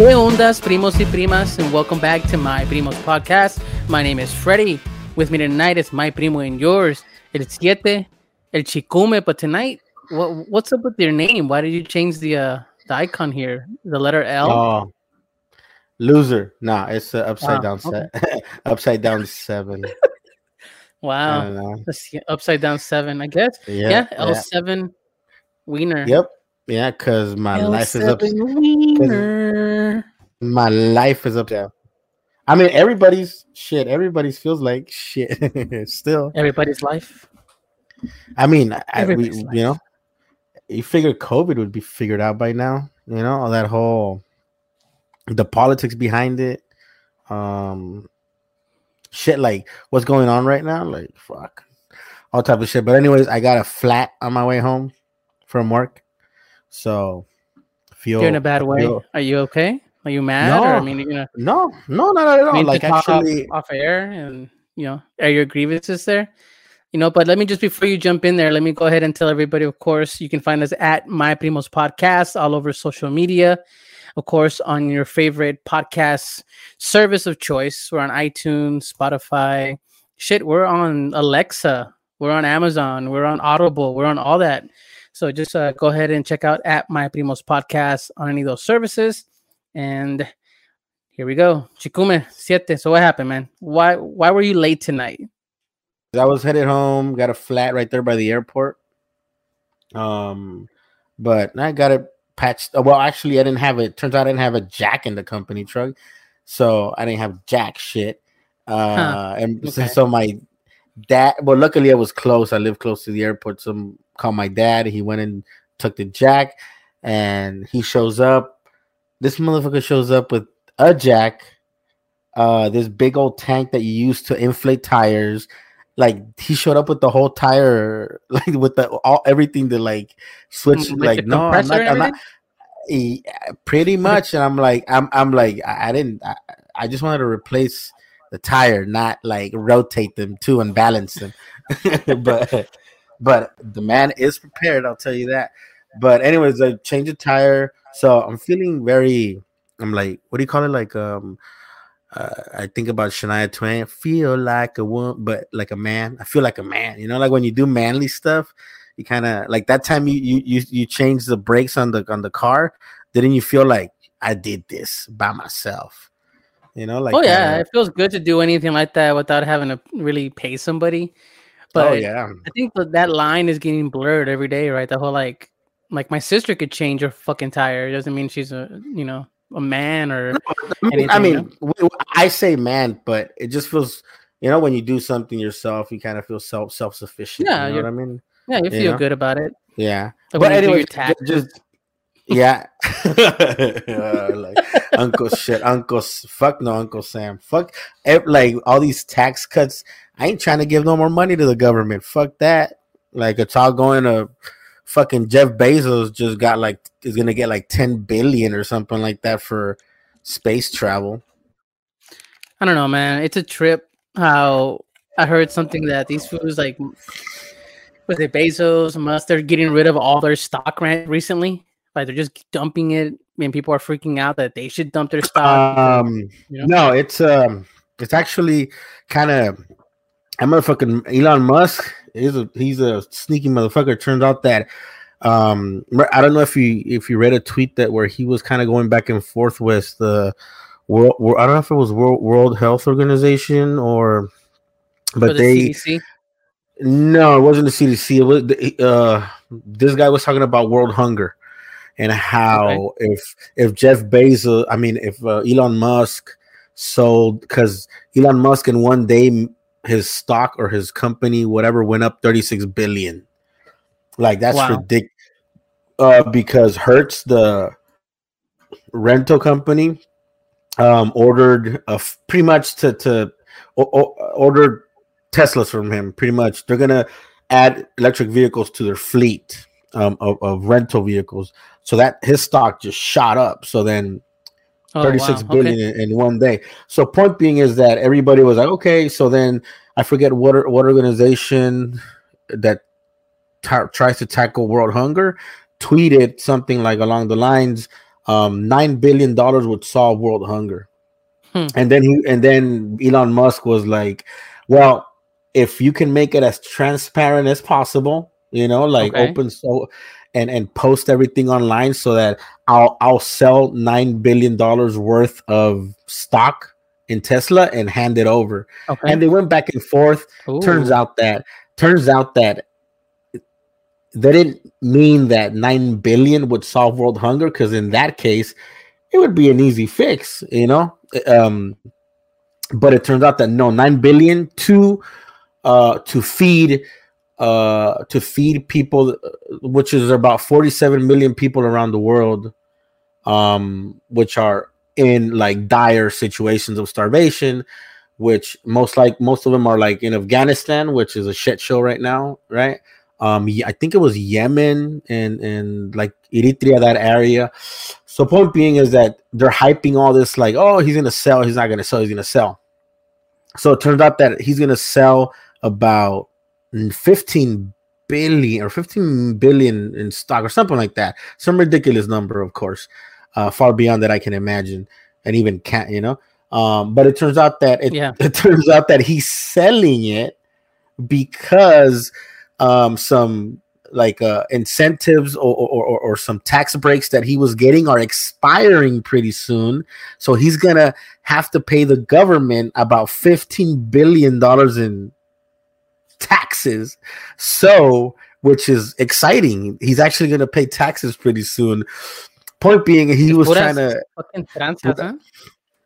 ¿Qué ondas, primos y primas? And welcome back to my Primos podcast. My name is Freddy. With me tonight is my primo and yours, El Siete, El Chicume. But tonight, what, what's up with your name? Why did you change the uh, the icon here? The letter L? Oh, loser. Nah, it's uh, upside down set. upside down seven. Wow. don't know. That's the upside down seven, I guess. Yeah. Yeah, yeah. L7 Wiener. Yep. Yeah, because my life is up. My life is up down. I mean, everybody's shit. Everybody's feels like shit. Still, Everybody's life. I mean, I, we, Everybody's you know, you figure COVID would be figured out by now. You know, all that whole the politics behind it, um, shit like what's going on right now. Like fuck, all type of shit. But anyways, I got a flat on my way home from work, so feel You're in a bad way. feel- Are you okay? Are you mad? Or I No. mean, you're gonna no, no, not at all. I mean, like actually, off, off air and you know air your grievances there you know but let me just before you jump in there let me go ahead and tell everybody of course you can find us at my primos podcast all over social media of course on your favorite podcast service of choice we're on itunes spotify shit we're on alexa we're on amazon we're on audible we're on all that so just uh, go ahead and check out at my primos podcast on any of those services and here we go. Chikume, siete. So what happened, man? Why why were you late tonight? I was headed home, got a flat right there by the airport. Um, but I got it patched. uh, Well, actually, I didn't have it. Turns out I didn't have a jack in the company truck, so I didn't have jack shit. Uh, and so, okay. so my dad. Well, luckily I was close. I live close to the airport. So m- called my dad. He went and took the jack, and he shows up. This motherfucker shows up with a jack, uh, this big old tank that you use to inflate tires. Like he showed up with the whole tire, like with the all everything to like switch. Mm, like like no, I'm not. I'm not. Yeah, pretty much, and I'm like, I'm, I'm like, I, I didn't. I, I just wanted to replace the tire, not like rotate them too and balance them. but, but the man is prepared. I'll tell you that. But anyways, I changed the tire, so I'm feeling very. I'm like, what do you call it? Like, um, uh, I think about Shania Twain. Feel like a woman, but like a man. I feel like a man. You know, like when you do manly stuff, you kind of like that time you you you you change the brakes on the on the car. Didn't you feel like I did this by myself? You know, like oh yeah, uh, it feels good to do anything like that without having to really pay somebody. But oh yeah, I think that that line is getting blurred every day, right? The whole like like my sister could change her fucking tire. It doesn't mean she's a you know a man or I mean, I anything, mean, w- w- I say man, but it just feels, you know, when you do something yourself, you kind of feel self self sufficient. Yeah, you know what I mean? yeah, you You feel know? good about it. Yeah. Like but you anyway, just yeah, Uh, like Uncle shit, Uncle fuck no, Uncle Sam, fuck like all these tax cuts. I ain't trying to give no more money to the government. Fuck that. Like it's all going to fucking Jeff Bezos. Just got like is gonna get like ten billion or something like that for space travel. I don't know, man. It's a trip. How I heard something that these foods like was it Bezos, Musk, they're getting rid of all their stock rent recently. Like they're just dumping it, and people are freaking out that they should dump their stock. Um, you know? no, it's um, it's actually kind of. I motherfucking Elon Musk is a he's a sneaky motherfucker. Turns out that um, I don't know if you if you read a tweet that where he was kind of going back and forth with the world. I don't know if it was World World Health Organization or, but the they CDC. no, it wasn't the CDC. It was the, uh, this guy was talking about world hunger and how if if Jeff Bezos, I mean, if uh, Elon Musk sold because Elon Musk in one day his stock or his company whatever went up 36 billion. Like that's Wow. ridiculous. Uh, because Hertz, the rental company, um, ordered a f- pretty much to to o- o- ordered Teslas from him. Pretty much, they're gonna add electric vehicles to their fleet um, of, of rental vehicles. So that his stock just shot up. So then Oh, thirty-six wow. billion Okay. in, in one day. So point being is that everybody was like, okay. So then I forget what what organization that tries to tackle world hunger tweeted something like along the lines um, nine billion dollars would solve world hunger. Hmm. And then he and then Elon Musk was like, "Well, if you can make it as transparent as possible, you know, like Okay. open so and and post everything online so that I'll I'll sell nine billion dollars worth of stock in Tesla and hand it over." Okay. And they went back and forth turns out that turns out that they didn't mean that 9 billion would solve world hunger because in that case it would be an easy fix you know um but it turns out that no 9 billion to uh to feed uh to feed people which is about 47 million people around the world um which are in like dire situations of starvation which most like most of them are like in Afghanistan, which is a shit show right now, right? Um, I think it was Yemen and and like Eritrea, that area. So point being is that they're hyping all this like, oh, he's gonna sell, he's not gonna sell, he's gonna sell. So it turns out that he's gonna sell about 15 billion or 15 billion in stock or something like that. Some ridiculous number, of course, uh, far beyond that I can imagine and even can't, you know. Um, but it turns out that it, Yeah. it turns out that he's selling it because um, some like uh, incentives or, or, or, or some tax breaks that he was getting are expiring pretty soon. So he's gonna have to pay the government about fifteen billion dollars in taxes. So, which is exciting. He's actually gonna pay taxes pretty soon. Point being, he was trying to fucking tranzas, huh?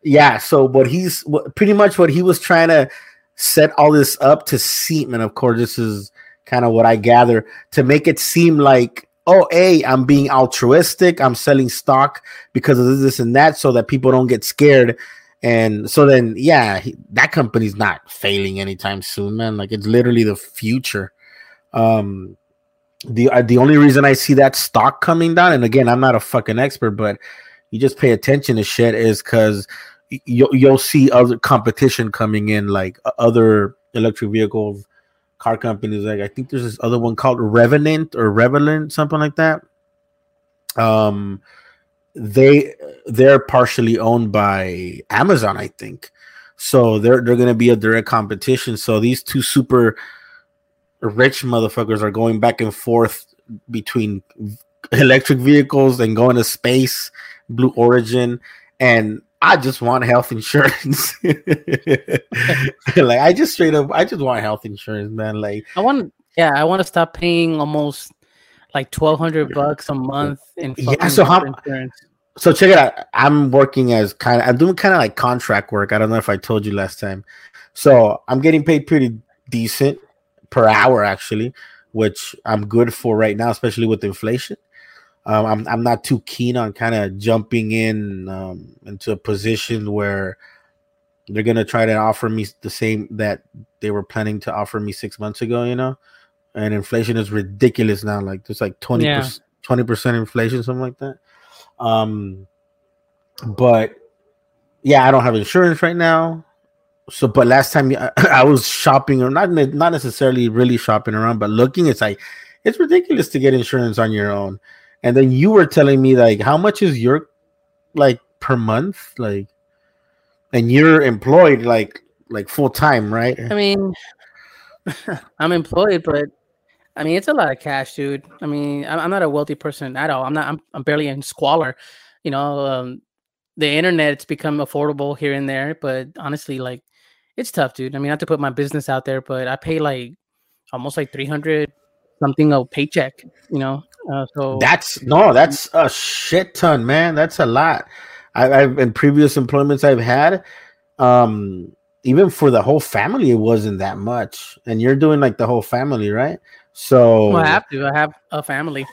yeah so what he's pretty much what he was trying to set all this up to seem and of course this is kind of what i gather to make it seem like oh hey i'm being altruistic i'm selling stock because of this and that so that people don't get scared and so then yeah he, that company's not failing anytime soon man like it's literally the future um the uh, the only reason i see that stock coming down and again i'm not a fucking expert but you just pay attention to shit is because you'll you'll see other competition coming in, like other electric vehicles, car companies. Like I think there's this other one called Revenant or Revenant, something like that. Um, they they're partially owned by Amazon, I think. So they're they're gonna be a direct competition. So these two super rich motherfuckers are going back and forth between electric vehicles and going to space, Blue Origin, and I just want health insurance. like I just straight up, I just want health insurance, man. Like I want, yeah, I want to stop paying almost like twelve hundred bucks a month in Yeah, so how- insurance. so check it out. I'm working as kind of I'm doing kind of like contract work. I don't know if I told you last time. So I'm getting paid pretty decent per hour actually, which I'm good for right now, especially with inflation. Um, I'm I'm not too keen on kind of jumping in um, into a position where they're gonna try to offer me the same that they were planning to offer me six months ago. You know, and inflation is ridiculous now. Like there's like 20 Yeah. twenty percent inflation, something like that. Um, but yeah, I don't have insurance right now. So, but last time I, I was shopping, or not not necessarily really shopping around, but looking, it's like it's ridiculous to get insurance on your own. And then you were telling me like, how much is your like per month, like, and you're employed like like full time, right? I mean, I'm employed, but I mean, it's a lot of cash, dude. I mean, I'm, I'm not a wealthy person at all. I'm not. I'm, I'm barely in squalor. You know, um, the internet's become affordable here and there, but honestly, like, it's tough, dude. I mean, not to put my business out there, but I pay like almost like 300 something a paycheck. You know, uh, so That's no, that's a shit ton, man. That's a lot. I, I've in previous employments I've had, um, even for the whole family, it wasn't that much. And you're doing like the whole family, right? So Well, I have to. I have a family.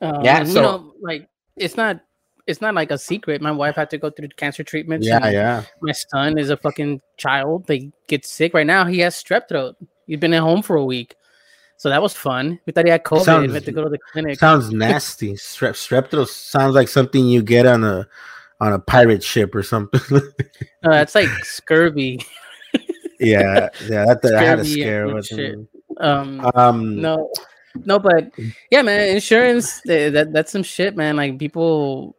Um, Yeah, so- you know, like it's not. It's not like a secret. My wife had to go through cancer treatments. yeah, yeah. My son is a fucking child. They get sick right now. He has strep throat. He's been at home for a week, so that was fun. We thought he had COVID. Sounds- we had to go to the clinic. Sounds nasty. Strep strep throat sounds like something you get on a on a pirate ship or something. Uh, it's like scurvy. yeah, yeah. That, that I had a scare with. shit. Um, Um, no, no, but yeah, man, insurance. th- That that's some shit, man. Like people,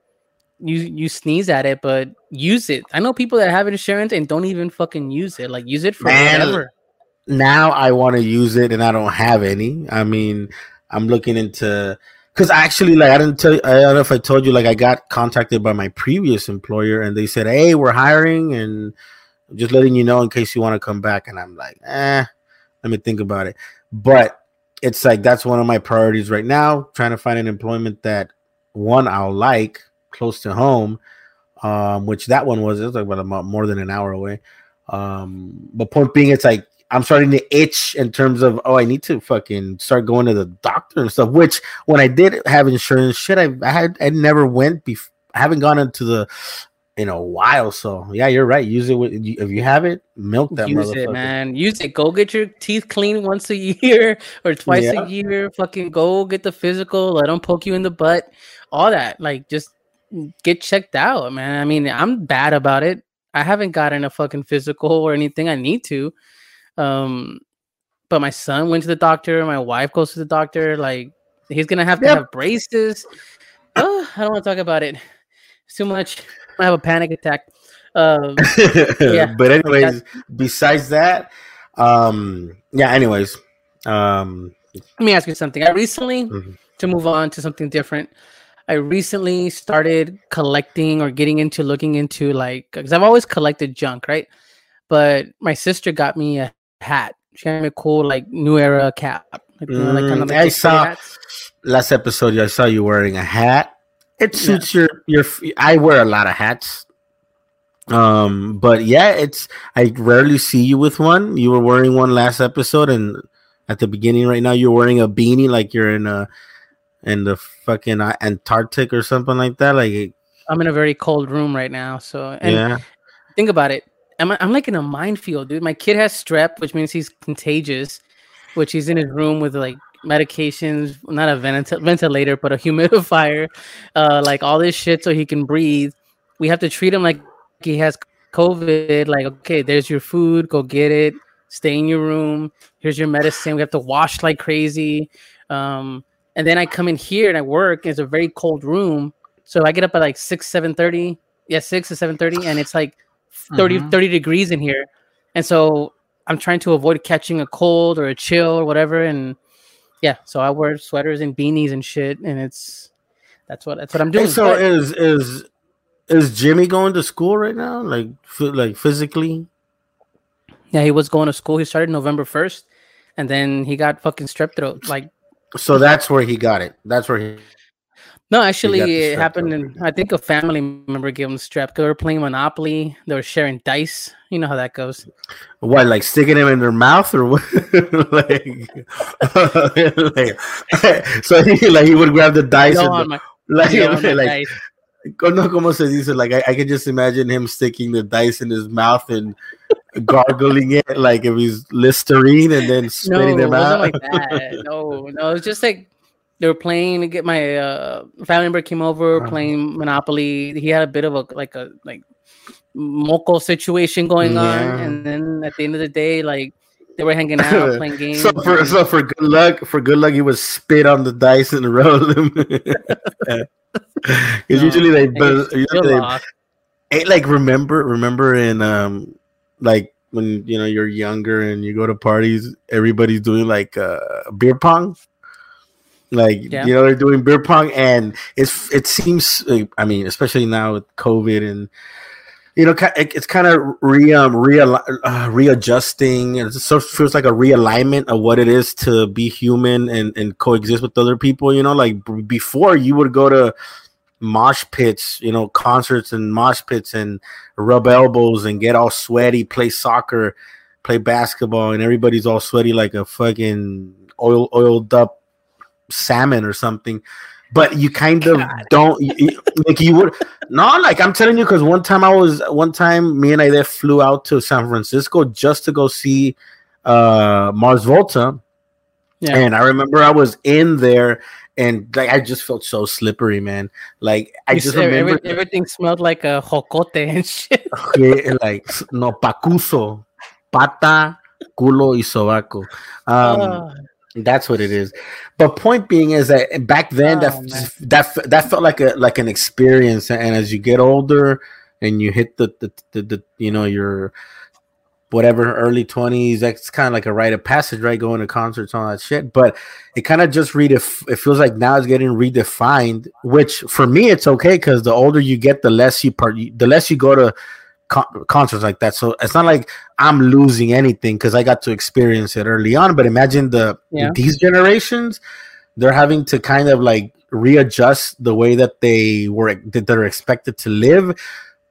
you you sneeze at it, but use it. I know people that have insurance and don't even fucking use it. Like use it for Man, whatever. Now I want to use it and I don't have any. I mean, I'm looking into because actually, like I didn't tell you, I don't know if I told you, like I got contacted by my previous employer and they said, "Hey, we're hiring and just letting you know in case you want to come back." And I'm like, "Eh, let me think about it." But it's like that's one of my priorities right now, trying to find an employment that one I'll like close to home, um, which that one was. It was like about more than an hour away. Um, but point being, it's like I'm starting to itch in terms of oh, I need to fucking start going to the doctor and stuff. Which when I did have insurance, shit, I, I had I never went before. I haven't gone into the in a while. So yeah, you're right. Use it with if you have it, milk that. Use it, man. Use it. Go get your teeth cleaned once a year or twice yeah. a year. Fucking go get the physical. Let them poke you in the butt. All that. Like just get checked out, man. I mean, I'm bad about it. I haven't gotten a fucking physical or anything. I need to. Um, but my son went to the doctor. My wife goes to the doctor. Like he's gonna have to yep. have braces. Oh, I don't want to talk about it. It's too much. I have a panic attack. Um, yeah. but anyways, besides that, um, yeah. Anyways, um, let me ask you something. I recently, mm-hmm. to move on to something different, I recently started collecting or getting into looking into like because I've always collected junk, right? But my sister got me a hat. She got me a cool like new era cap. Like, you know, like kind of like I saw hats. last episode. I saw you wearing a hat. It suits yeah. your your. I wear a lot of hats. Um, but yeah, it's I rarely see you with one. You were wearing one last episode, and at the beginning, right now, you're wearing a beanie like you're in a in the fucking Antarctic or something like that. Like I'm in a very cold room right now, so yeah. Think about it. I'm I'm like in a minefield, dude. My kid has strep, which means he's contagious, which he's in his room with like medications, not a vent- ventilator, but a humidifier, uh, like all this shit so he can breathe. We have to treat him like he has COVID. Like, okay, there's your food, go get it. Stay in your room. Here's your medicine. We have to wash like crazy. Um, and then I come in here and I work. it's a very cold room, so I get up at like six, seven thirty. Yeah, six to seven thirty, and it's like 30, mm-hmm. 30 degrees in here. And so I'm trying to avoid catching a cold or a chill or whatever. And yeah, so I wear sweaters and beanies and shit, and it's that's what that's what I'm doing. Hey, so but, is is is Jimmy going to school right now? Like like physically? Yeah, he was going to school. He started November first, and then he got fucking strep throat. Like, so that's where he got it. That's where he no, actually, it happened in. I think a family member gave them strep. They were playing Monopoly. They were sharing dice. You know how that goes. What, like sticking them in their mouth, or what? like, like, so he like he would grab the dice. and, my, like, like, dice. No, como se dice? Like I, I can just imagine him sticking the dice in his mouth and gargling it like if he's Listerine and then spitting no, them out. Like that. no, no, it's just like they were playing to get my uh, family member came over uh-huh. playing Monopoly. He had a bit of a like a like moco situation going yeah. on, and then at the end of the day, like they were hanging out playing games. so for so for good luck, for good luck, he was spit on the dice and roll them. Because no, usually they, but usually they, hey, like remember remember in um like when you know you're younger and you go to parties, everybody's doing like uh, beer pong. Like yeah. you know, they're doing beer pong, and it's it seems. I mean, especially now with COVID and you know, it's kind of re um, re uh, readjusting. It sort of feels like a realignment of what it is to be human and and coexist with other people. You know, like before you would go to mosh pits, you know, concerts and mosh pits and rub elbows and get all sweaty, play soccer, play basketball, and everybody's all sweaty like a fucking oil oiled up salmon or something but you kind of God. don't you, like you would no like i'm telling you because one time i was one time me and i there flew out to san francisco just to go see uh mars volta. Yeah. and i remember i was in there and like i just felt so slippery man. Like i you just remember every, everything smelled like a jocote and shit. Okay, like no pacuso pata culo y sobaco. Um oh That's what it is. But point being is that back then Oh, that that that felt like a like an experience, and as you get older and you hit the the, the, the you know your whatever early 20s that's kind of like a rite of passage right? Going to concerts all that shit. But it kind of just redef- it feels like now it's getting redefined which for me it's okay because the older you get the less you part the less you go to con- concerts like that so it's not like i'm losing anything because i got to experience it early on but imagine the Yeah. these generations they're having to kind of like readjust the way that they were that they're expected to live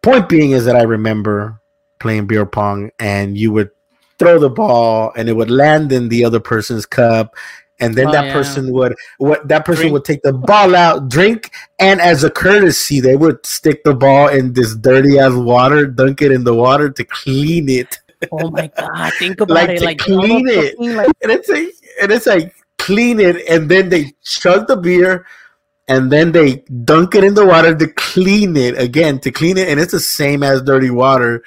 point being is that i remember playing beer pong and you would throw the ball and it would land in the other person's cup and then Oh, that yeah. person would what that person Drink. would take the ball out drink and as a courtesy they would stick the ball in this dirty ass water dunk it in the water to clean it Oh my god, think about Like it. to Like clean it. fucking, like, and it's like and it's like clean it and then they chug the beer and then they dunk it in the water to clean it again to clean it and it's the same as dirty water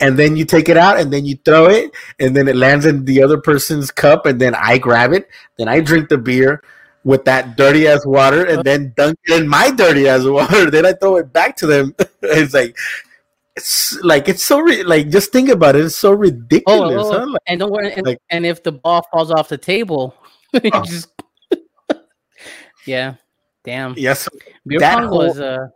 and then you take it out and then you throw it and then it lands in the other person's cup and then i grab it then i drink the beer with that dirty ass water and then dunk it in my dirty ass water then i throw it back to them it's like it's like it's so ri- like just think about it it's so ridiculous oh, huh? Like, and don't worry. And, like- and if the ball falls off the table, Oh. just yeah, damn. yes Beer that pong whole- was uh,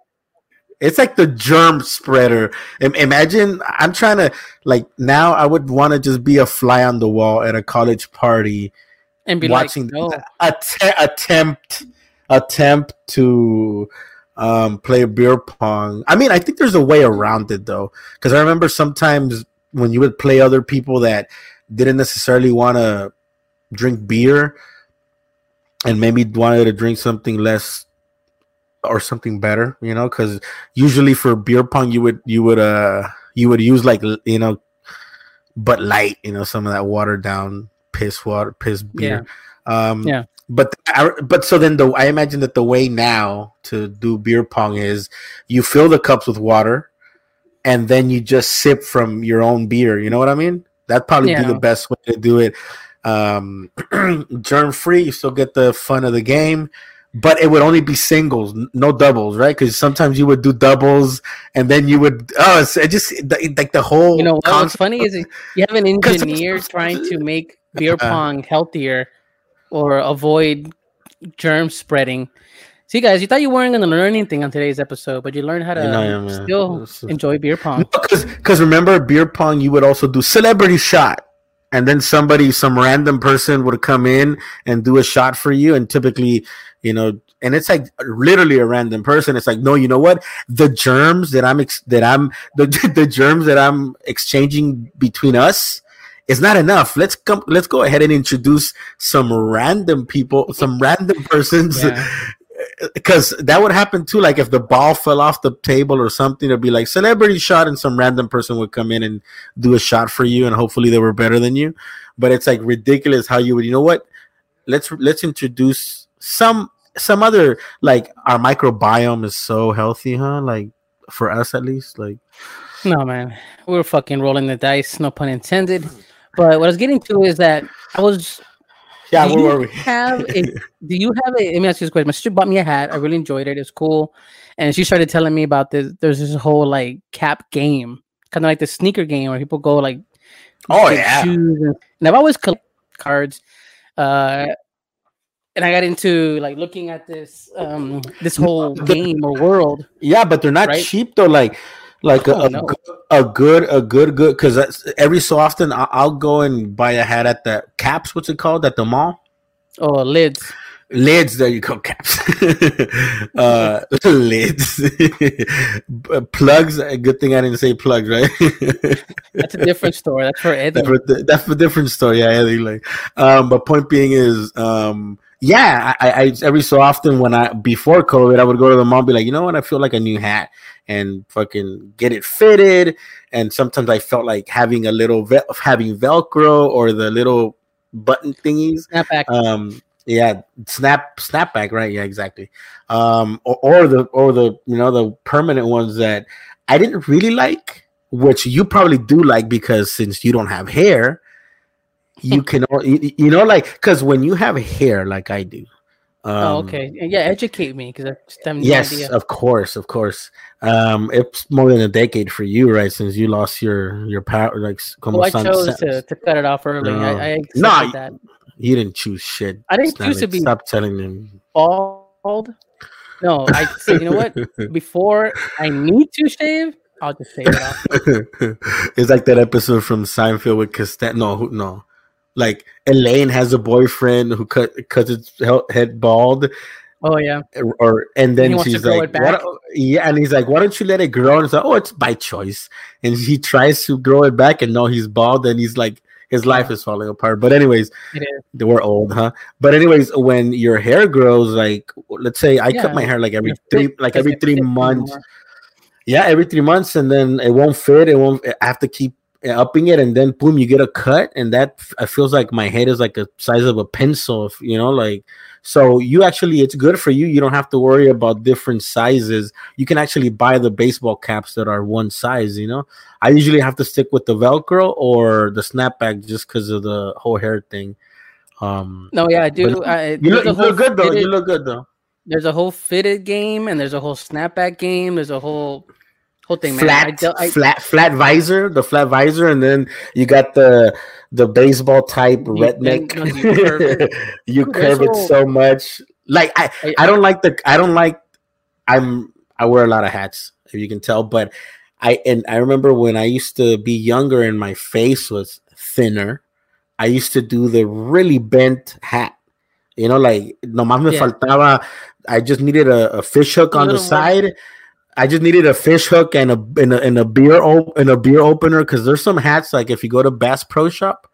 It's like the germ spreader. Im- Imagine I'm trying to like now. I would want to just be a fly on the wall at a college party, and be watching like, no, att- attempt attempt to um, play beer pong. I mean, I think there's a way around it though, because I remember sometimes when you would play other people that didn't necessarily want to drink beer and maybe wanted to drink something less or something better, you know, because usually for beer pong you would you would uh you would use like you know, but light, you know, some of that watered down piss water, piss beer. Um, Yeah. But I, but so then the I imagine that the way now to do beer pong is you fill the cups with water, and then you just sip from your own beer. You know what I mean? That'd probably be the best way to do it. Um, germ free. You still get the fun of the game but it would only be singles, no doubles, right? Because sometimes you would do doubles, and then you would oh, it's, it just the- like the whole. you know what's concept- funny is you have an engineer trying to make beer Uh. pong healthier or avoid germ spreading. See, guys, you thought you weren't going to learn anything on today's episode, but you learned how to I know, yeah, still enjoy beer pong. because because remember beer pong, you would also do celebrity shot, and then somebody, some random person, would come in and do a shot for you, and typically, you know. And it's like literally a random person. It's like, no, you know what? The germs that I'm ex- that I'm the the germs that I'm exchanging between us is not enough. Let's come. Let's go ahead and introduce some random people, some random persons, Yeah. Because that would happen too. Like if the ball fell off the table or something, it'd be like celebrity shot, and some random person would come in and do a shot for you, and hopefully they were better than you. But it's like ridiculous how you would. You know what? Let's let's introduce some some other like our microbiome is so healthy, huh? Like for us at least, like No, man, we were fucking rolling the dice, no pun intended. But what I was getting to is that I was. Yeah. do Where were we? have a? Do you have a? Let me ask you this question. My sister bought me a hat. I really enjoyed it. It's cool, and she started telling me about this. There's this whole like cap game, kind of like the sneaker game where people go like. Oh, yeah. shoes and, and I've always collected cards. Uh, and I got into like looking at this um this whole game or world. Yeah, but they're not Right? cheap though. Like, like a, Oh, a, no. a good, a good, good. Because every so often I'll go and buy a hat at the Caps. What's it called at the mall? Oh, lids. Lids. There you go, Caps. uh, lids. Plugs. A good thing I didn't say plugs, right? That's a different story That's for Eddie. that's, a, that's different story. Yeah, yeah, like, um, but point being is, um, yeah, I, I every so often when I before COVID, I would go to the mall, and be like, you know what, I feel like a new hat, and fucking get it fitted. And sometimes I felt like having a little vel- having Velcro or the little button thingies. Snapback. Um, yeah, snap snapback, right? Yeah, exactly. Um, or, or the or the you know the permanent ones that I didn't really like, which you probably do like because since you don't have hair, you can you, you know like because when you have hair like I do. Um, oh, okay. Yeah, educate me because I no yes, idea. of course, of course. Um, it's more than a decade for you, right? Since you lost your your power, like. Well, I chose to, to cut it off early. Uh, I, I no, that. you didn't choose shit. I didn't choose to be. Stop telling them. Bald. No, I say you know what? Before I need to shave, I'll just shave it off. it's like that episode from Seinfeld with Costanza. No, no, like Elaine has a boyfriend who cut cuts his head bald. Oh yeah. Or and then and she's like, yeah, and he's like, why don't you let it grow? And it's like, oh, it's by choice. And he tries to grow it back, and now he's bald, and he's like, his life is falling apart. But anyways, they were old, huh? But anyways, when your hair grows, like let's say I yeah. cut my hair like every three, like every three months. Yeah, every three months, and then it won't fit. It won't. I have to keep upping it, and then boom, you get a cut, and that feels like my head is like a size of a pencil. You know, like so you actually, it's good for you. You don't have to worry about different sizes. You can actually buy the baseball caps that are one size. You know, I usually have to stick with the Velcro or the snapback just because of the whole hair thing. Um, no, yeah, I do. I, you, look, you look good though. Fitted, you look good though. There's a whole fitted game, and there's a whole snapback game. There's a whole whole thing, flat, man. I, I, flat, flat visor, the flat visor, and then you got the the baseball type you redneck. No, you curve it, you curve it so much. Like I, I, I don't like the, I don't like. I'm, I wear a lot of hats, if you can tell, but I and I remember when I used to be younger and my face was thinner. I used to do the really bent hat. You know, like no más me yeah. faltaba. I just needed a, a fish hook a on the side. More I just needed a fish hook and a and a, and a beer op- and a beer opener because there's some hats like if you go to Bass Pro Shop,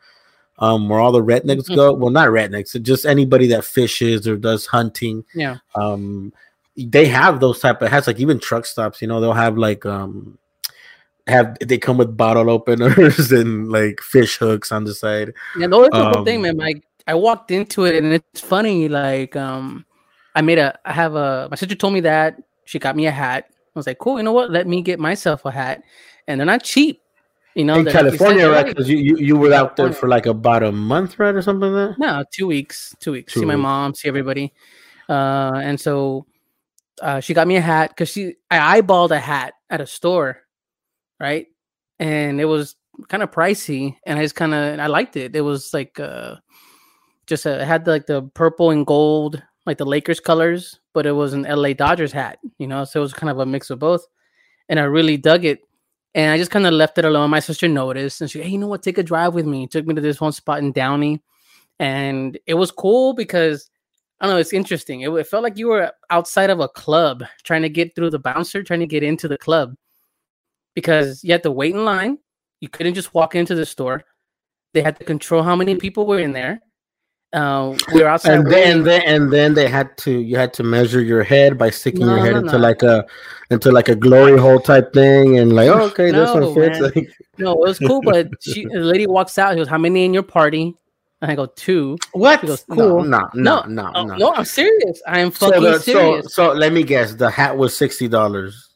um, where all the rednecks mm-hmm. go. Well, not rednecks, just anybody that fishes or does hunting. Yeah. Um, they have those type of hats. Like even truck stops, you know, they'll have like um, have they come with bottle openers and like fish hooks on the side. Yeah, the um, thing, man. Like I walked into it and it's funny. Like um, I made a. I have a. My sister told me that she got me a hat I was like, cool. You know what? Let me get myself a hat, and they're not cheap. You know, in California, right? Because you, you you were out there for like about a month, right, or something like that. No, two weeks. Two weeks. Two see weeks. my mom, see everybody, uh, and so uh, she got me a hat because she I eyeballed a hat at a store, right, and it was kind of pricey, and I just kind of I liked it. It was like uh, just a, it had like the purple and gold like the Lakers colors, but it was an LA Dodgers hat, you know, so it was kind of a mix of both. And I really dug it. And I just kind of left it alone. My sister noticed and she, hey, you know what? Take a drive with me. Took me to this one spot in Downey. And it was cool because I don't know, it's interesting. It, it felt like you were outside of a club trying to get through the bouncer, trying to get into the club because you had to wait in line. You couldn't just walk into the store. They had to control how many people were in there uh, we were outside. And then, and then, and then they had to you had to measure your head by sticking no, your head no, into no. like a into like a glory hole type thing, and like, oh, okay, this one fits. Like, no, it was cool, but she the lady walks out. She goes, "How many in your party?" And I go, two. What? She goes, cool. No, no, no, no, no. no I'm serious. I am fucking so the, serious. So, so let me guess. The hat was sixty dollars.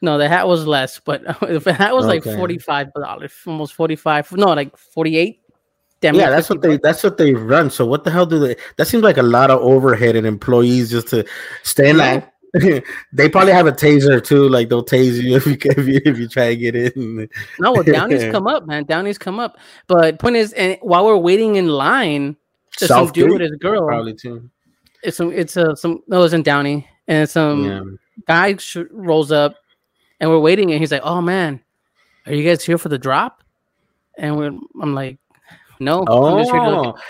No, the hat was less, but the hat was okay. like forty five dollars, almost forty five. No, like forty eight. Damn yeah, that's what they that's what they run. So what the hell do they? That seems like a lot of overhead and employees just to stay in line. they probably have a taser too. Like they'll tase you if you if you, if you try to get in. no, well, Downey's come up, man. Downey's come up. But point is, and while we're waiting in line, there's South some dude with his girl. Probably too. It's some. It's a some. No, it's in Downey, and some yeah. guy sh- rolls up, and we're waiting, and he's like, "Oh man, are you guys here for the drop?" And we're, I'm like, no. Oh, it's, probably,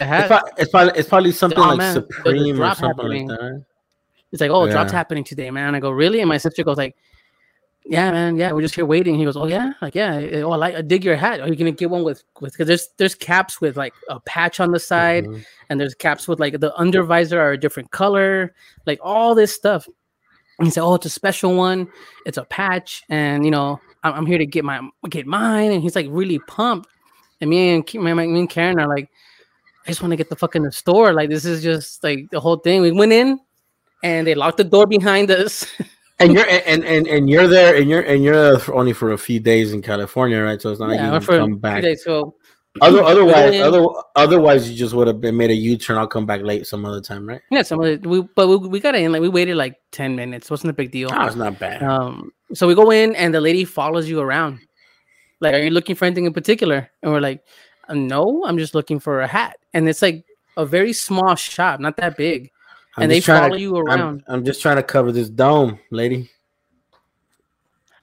it's, probably, it's probably something oh, like man, Supreme or something happening. like that. It's like, oh, yeah. drop's happening today, man. I go, really? And my sister goes like, yeah, man, yeah, we're just here waiting. He goes, oh yeah, like yeah, oh I like I dig your hat. Are you gonna get one with with because there's there's caps with like a patch on the side, mm-hmm. and there's caps with like the under visor are a different color, like all this stuff. And he said, oh, it's a special one. It's a patch, and you know, I'm, I'm here to get my get mine. And he's like really pumped. And me and me and Karen are like, I just want to get the fuck in the store. Like this is just like the whole thing. We went in, and they locked the door behind us. and you're and, and and you're there, and you're and you're only for a few days in California, right? So it's not yeah, like you for come back. Days, so Other, otherwise, other, otherwise, you just would have been made a U turn. I'll come back late some other time, right? Yeah, some of we, but we, we got in like we waited like ten minutes. wasn't a big deal. Oh, it's not bad. Um, so we go in and the lady follows you around. Like, are you looking for anything in particular? And we're like, uh, no, I'm just looking for a hat. And it's like a very small shop, not that big. I'm and they follow to- you around. I'm, I'm just trying to cover this dome, lady.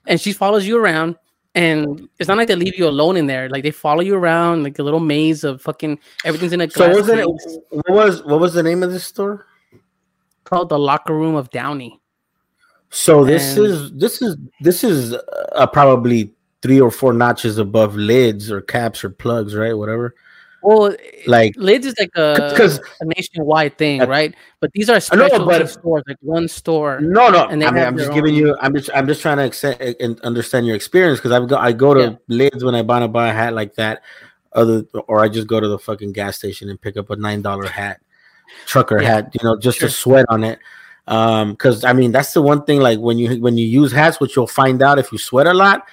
and she follows you around and it's not like they leave you alone in there like they follow you around like a little maze of fucking everything's in a So wasn't it? What was what was the name of this store? called the locker room of downey So this And- is this is this is uh, probably three or four notches above lids or caps or plugs, right? Whatever. well Like lids is like a, because a nationwide thing Uh, right but these are I know, specialty but- stores like one store no, no. And I mean, I'm just giving you. I'm just I'm just trying to accept and understand your experience because I've go I go to Yeah. lids when I buy to buy a hat like that, other or I just go to the fucking gas station and pick up a nine dollar hat, trucker Yeah. hat, you know, just Sure. to sweat on it. Um, because I mean that's the one thing like when you when you use hats, which you'll find out if you sweat a lot,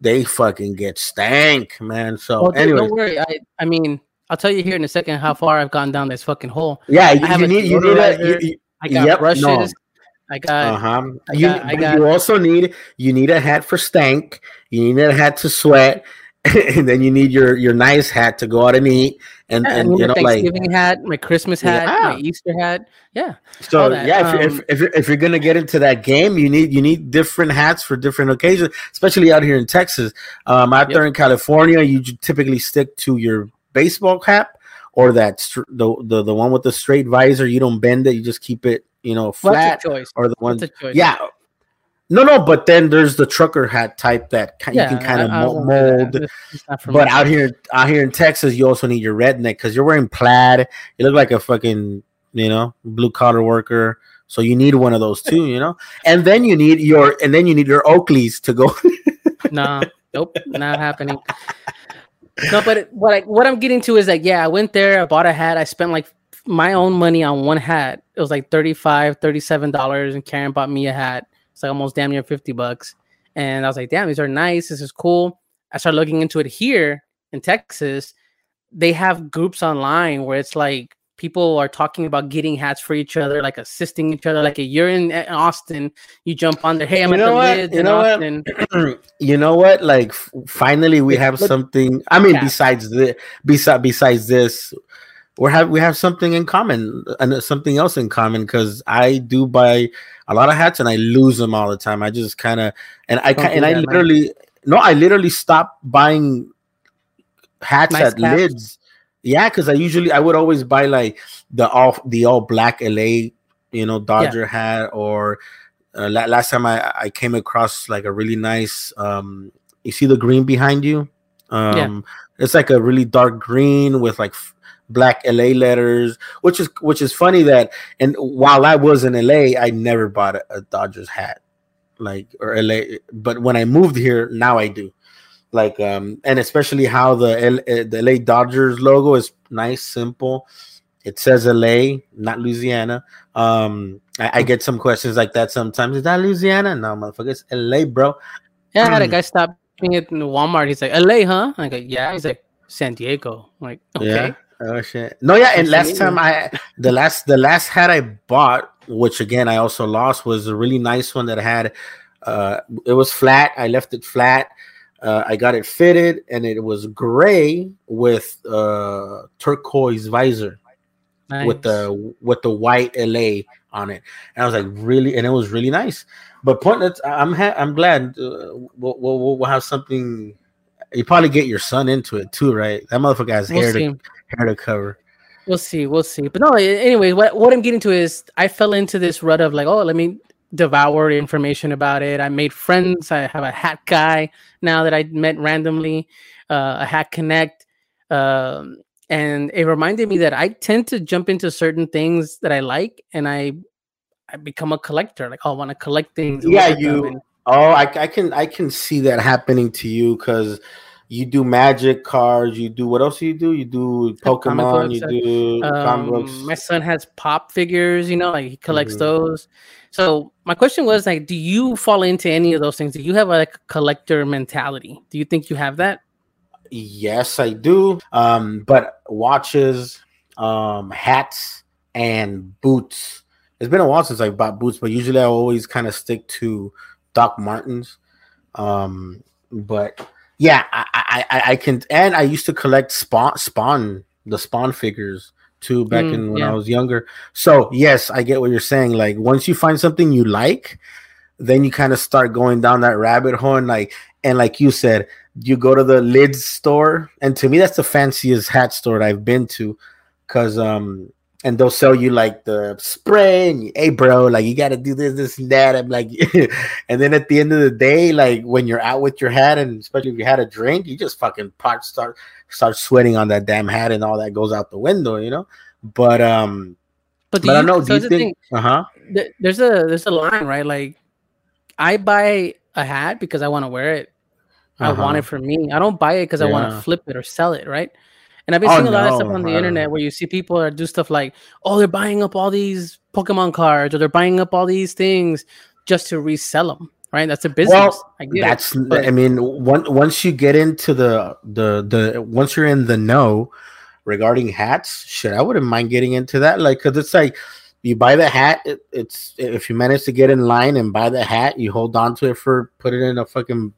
they fucking get stank, man. So well, anyway, don't worry I, I mean i'll tell you here in a second how far i've gone down this fucking hole yeah, you, you need you need a you, i got Yep, brushes no. i got uh-huh. I you, got- I got- you also need you need a hat for stank. You need a hat to sweat, and then you need your your nice hat to go out and eat. And, Yeah, and and you know, my like Thanksgiving hat, my Christmas hat, my Easter hat. Yeah, so, yeah. If, you're, Um, if if you're, if you're gonna get into that game, you need you need different hats for different occasions, especially out here in Texas. Um, out Yep. there in California, you typically stick to your baseball cap or that str- the, the the one with the straight visor. You don't bend it; you just keep it, you know, flat. that's a choice. Or the one, That's a choice. yeah. No, no, but then there's the trucker hat type that ki- you can kind of I- I mo- won't do that. mold. It's- it's not for But out here, out here in Texas, you also need your redneck because you're wearing plaid. You look like a fucking, you know, blue collar worker. So you need one of those too, you know. And then you need your, and then you need your Oakleys to go. no, nope, not happening. No, but it- what I what I'm getting to is like, yeah, I went there, I bought a hat, I spent like my own money on one hat. It was like 35 dollars, and Karen bought me a hat. It's like almost damn near fifty bucks. And I was like, damn, these are nice. This is cool. I started looking into it here in Texas. They have groups online where it's like people are talking about getting hats for each other, like assisting each other. Like if you're in uh, Austin, you jump on there. Hey, I'm You at know the what? You in know what? You know what? Like, finally, we have something. I mean, Yeah. besides the besides besides this, we have we have something in common and something else in common because I do buy a lot of hats and I lose them all the time. I just kind of and I and I that, man. literally no, I literally stopped buying hats Nice at caps? lids. Yeah, because I usually I would always buy like the all the all black LA, you know, Dodger hat or uh, la- last time I I came across like a really nice um you see the green behind you um it's like a really dark green with like f- black LA letters which is which is funny that and while I was in LA I never bought a, a Dodgers hat like or LA but when I moved here now I do like um and especially how the L, uh, the LA Dodgers logo is nice simple it says LA not Louisiana um I, I get some questions like that sometimes is that Louisiana no motherfucker it's LA bro Yeah, I had a guy stop me at the Walmart. He's like, LA, huh? I go, yeah. He's like, San Diego. I'm like, okay. Yeah. Oh shit. No, yeah, and last time I the last the last hat I bought, which again I also lost, was a really nice one that had uh it was flat. I left it flat. Uh, I got it fitted and it was gray with uh turquoise visor with the with the white LA on it. And I was like really and it was really nice. But point that's I'm ha- I'm glad uh, we'll, we'll, we'll have something you probably get your son into it too, right? That motherfucker has We'll hair to hair to cover. We'll see. We'll see. But no, anyway, what, what I'm getting to is I fell into this rut of like, oh, let me devour information about it. I made friends. I have a hat guy now that I met randomly, uh, a hat connect. Um, and it reminded me that I tend to jump into certain things that I like and I I become a collector. Like, oh, I want to collect things. Yeah, look at them you- and- Oh, I, I can I can see that happening to you because you do magic cards. You do what else do you do? You do Pokemon. You books, uh, do comic Um, books. my son has pop figures, you know, like he collects Mhm. those. So my question was like, do you fall into any of those things? Do you have like a collector mentality? Do you think you have that? yes, I do. Um, but watches, um, hats, and boots. It's been a while since I bought boots, but usually I always kind of stick to Doc Martens. Um, but yeah, I, I, I, can, and I used to collect Spawn, Spawn, the Spawn figures too back Mm, in when yeah. I was younger. So yes, I get what you're saying. Like once you find something you like, then you kind of start going down that rabbit hole and like and like you said, you go to the lids store, and to me that's the fanciest hat store that I've been to, cause um and they'll sell you like the spray and you, hey bro, like you gotta do this, this and that. I'm like, and then at the end of the day, like when you're out with your hat, and especially if you had a drink, you just fucking part start start sweating on that damn hat, and all that goes out the window, you know. But um, But, do but I know. so Do you think? Uh huh. th- there's a there's a line right like i buy a hat because i want to wear it i want Uh-huh. it for me i don't buy it because i want to flip it or sell it right and i've been Oh, seeing a lot of stuff on the uh, internet where you see people that do stuff like oh they're buying up all these pokemon cards or they're buying up all these things just to resell them right that's a business Well, I get it. That's. but- I mean, one, once you get into the the the once you're in the know regarding hats, shit, I wouldn't mind getting into that. Like, cause it's like you buy the hat. It, it's if you manage to get in line and buy the hat, you hold on to it for put it in a fucking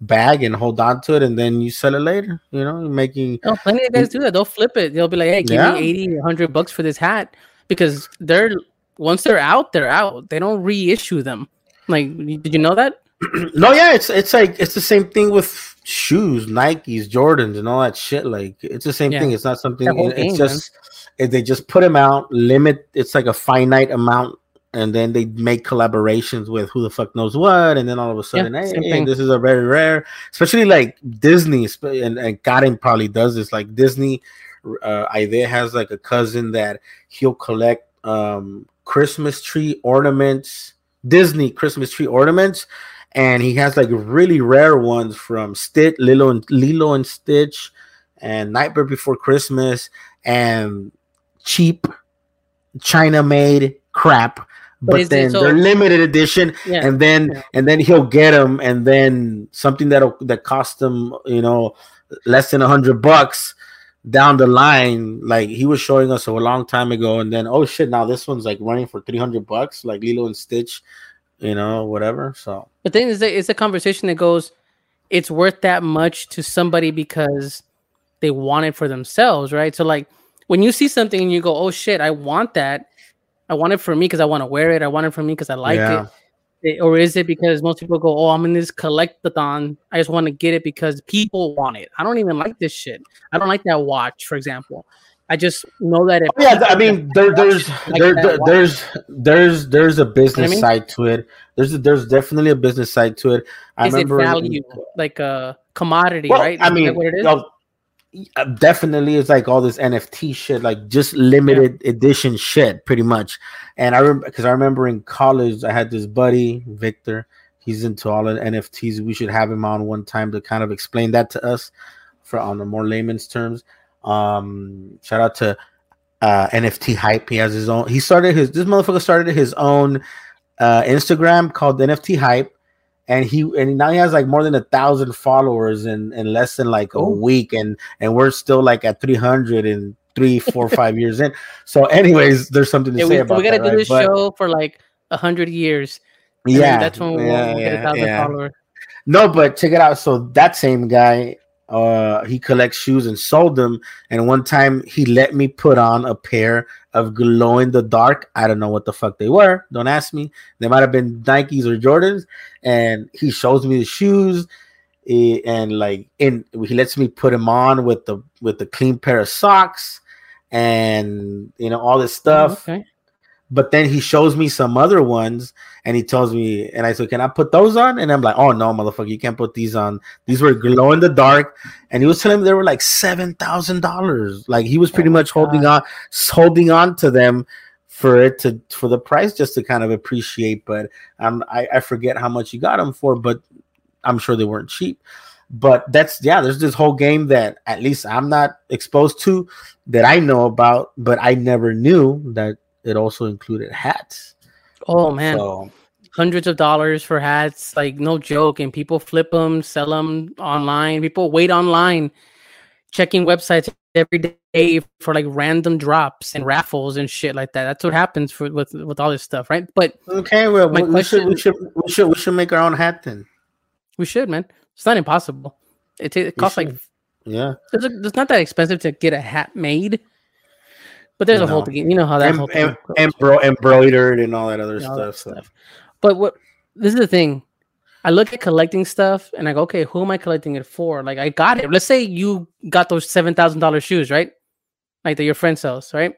bag and hold on to it, and then you sell it later. You know, making No, plenty of guys do that. They'll flip it. They'll be like, "Hey, give Yeah. me 80, 100 bucks for this hat," because they're once they're out, they're out. They don't reissue them. Like, did you know that? no, yeah, it's it's like it's the same thing with shoes, Nikes, Jordans, and all that shit. Like it's the same Yeah. thing. It's not something. That whole It's just if they just put them out, limit. It's like a finite amount, and then they make collaborations with who the fuck knows what, and then all of a sudden, same hey, thing. this is a very rare. Especially like Disney, and and Karen probably does this. Like Disney, uh, Idea has like a cousin that he'll collect um Christmas tree ornaments, Disney Christmas tree ornaments and he has like really rare ones from Stitch, Lilo and Lilo and Stitch, and Nightmare Before Christmas, and cheap China made crap. But But, is it- then so- they're limited edition, Yeah. and then Yeah. and then he'll get them, and then something that that cost him, you know, less than a hundred bucks down the line. Like he was showing us a long time ago, and then oh shit, now this one's like running for three hundred bucks, like Lilo and Stitch, you know, whatever. So. The thing is that it's a conversation that goes, it's worth that much to somebody because they want it for themselves, right? So like when you see something and you go, oh shit, I want that. I want it for me because I want to wear it. I want it for me because I like Yeah. it. It- Or is it because most people go, oh, I'm in this collectathon. I just want to get it because people want it. I don't even like this shit. I don't like that watch, for example. I just know that if Oh, yeah, I mean, there, there's like there, there's there's there's a business mean? side to it. There's a, there's definitely a business side to it. I is it remember value like a commodity, Well, right? I mean, what it is? Definitely it's like all this NFT shit, like just limited edition shit, pretty much. And I remember because I remember in college, I had this buddy Victor. He's into all the NFTs. We should have him on one time to kind of explain that to us, for on the more layman's terms. Um, shout out to uh, NFT hype. He has his own. He started his. This motherfucker started his own uh, Instagram called NFT hype and he and now he has like more than a thousand followers in in less than like a Oh. week and and we're still like at 300 and three four five years in so anyways there's something to Yeah, say we, about we gotta that, do right? this But- show for like a hundred years. yeah that's when we'll, yeah, get a thousand yeah. followers. no but check it out so that same guy uh he collects shoes and sold them. And one time he let me put on a pair of glow in the dark. I don't know what the fuck they were. Don't ask me. They might have been nikes or jordans. And he shows me the shoes. Eh, and like in he lets me put them on with the with the clean pair of socks and you know all this stuff. Okay. But then he shows me some other ones and he tells me and i said can i put those on? And i'm like oh no motherfucker you can't put these on. These were glow in the dark. And he was telling me they were like seven thousand dollars. Like he was pretty Oh much holding on holding on to them for it to for the price just to kind of appreciate but um i, I forget how much he got them for but i'm sure they weren't cheap. But that's yeah there's this whole game that at least i'm not exposed to that i know about but i never knew that it also included hats Oh man, so hundreds of dollars for hats, like no joke. And people flip them, sell them online. People wait online, checking websites every day for like random drops and raffles and shit like that. That's what happens for with with all this stuff, right? But okay, well, we, question, should, we should we should we should make our own hat then. We should, man. It's not impossible. It, it costs like yeah. It's, it's not that expensive to get a hat made. But there's no. a whole thing. You know how that em- em- embro- embroidered and all that other stuff, that stuff. But what this is the thing. I look at collecting stuff and I go, okay, who am I collecting it for? Like I got it. Let's say you got those seven thousand dollar shoes, right? Like that your friend sells, right?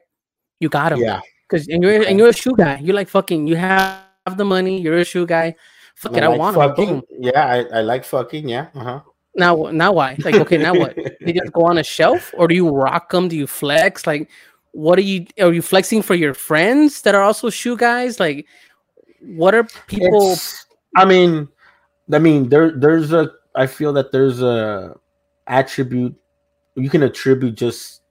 You got them. Yeah. Because and you're and you're a shoe guy. You're like fucking. You have the money. You're a shoe guy. Fuck I it, like I want fucking. Them. Yeah, I, I like fucking. Yeah. Uh huh. Now, now why? Like, okay, now what? You just go on a shelf, or do you rock them? Do you flex? Like, what are you are you flexing for your friends that are also shoe guys? Like what are people it's, i mean i mean there there's a i feel that there's a attribute you can attribute just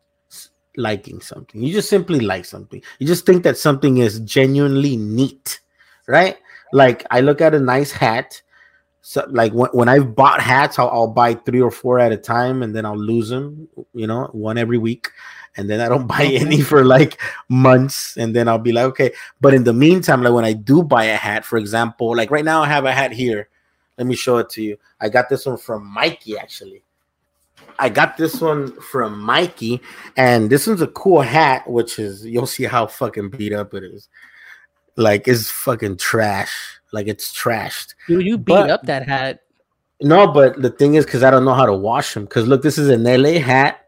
liking something. You just simply like something. You just think that something is genuinely neat right? Like i look at a nice hat. So like when, when i've bought hats I'll, I'll buy three or four at a time and then i'll lose them you know one every week and then I don't buy any for like months, and then I'll be like, okay. But in the meantime, like when I do buy a hat, for example, like right now I have a hat here. Let me show it to you. I got this one from Mikey actually. I got this one from Mikey, and this one's a cool hat, which is you'll see how fucking beat up it is. Like it's fucking trash. Like it's trashed. You you beat but, up that hat. No, but the thing is, because I don't know how to wash them. Because look, this is an LA hat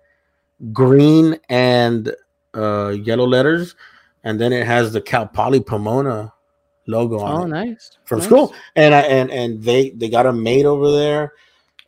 green and uh, yellow letters, and then it has the Cal Poly Pomona logo on oh, it. nice from nice. school. And I and and they they got them made over there,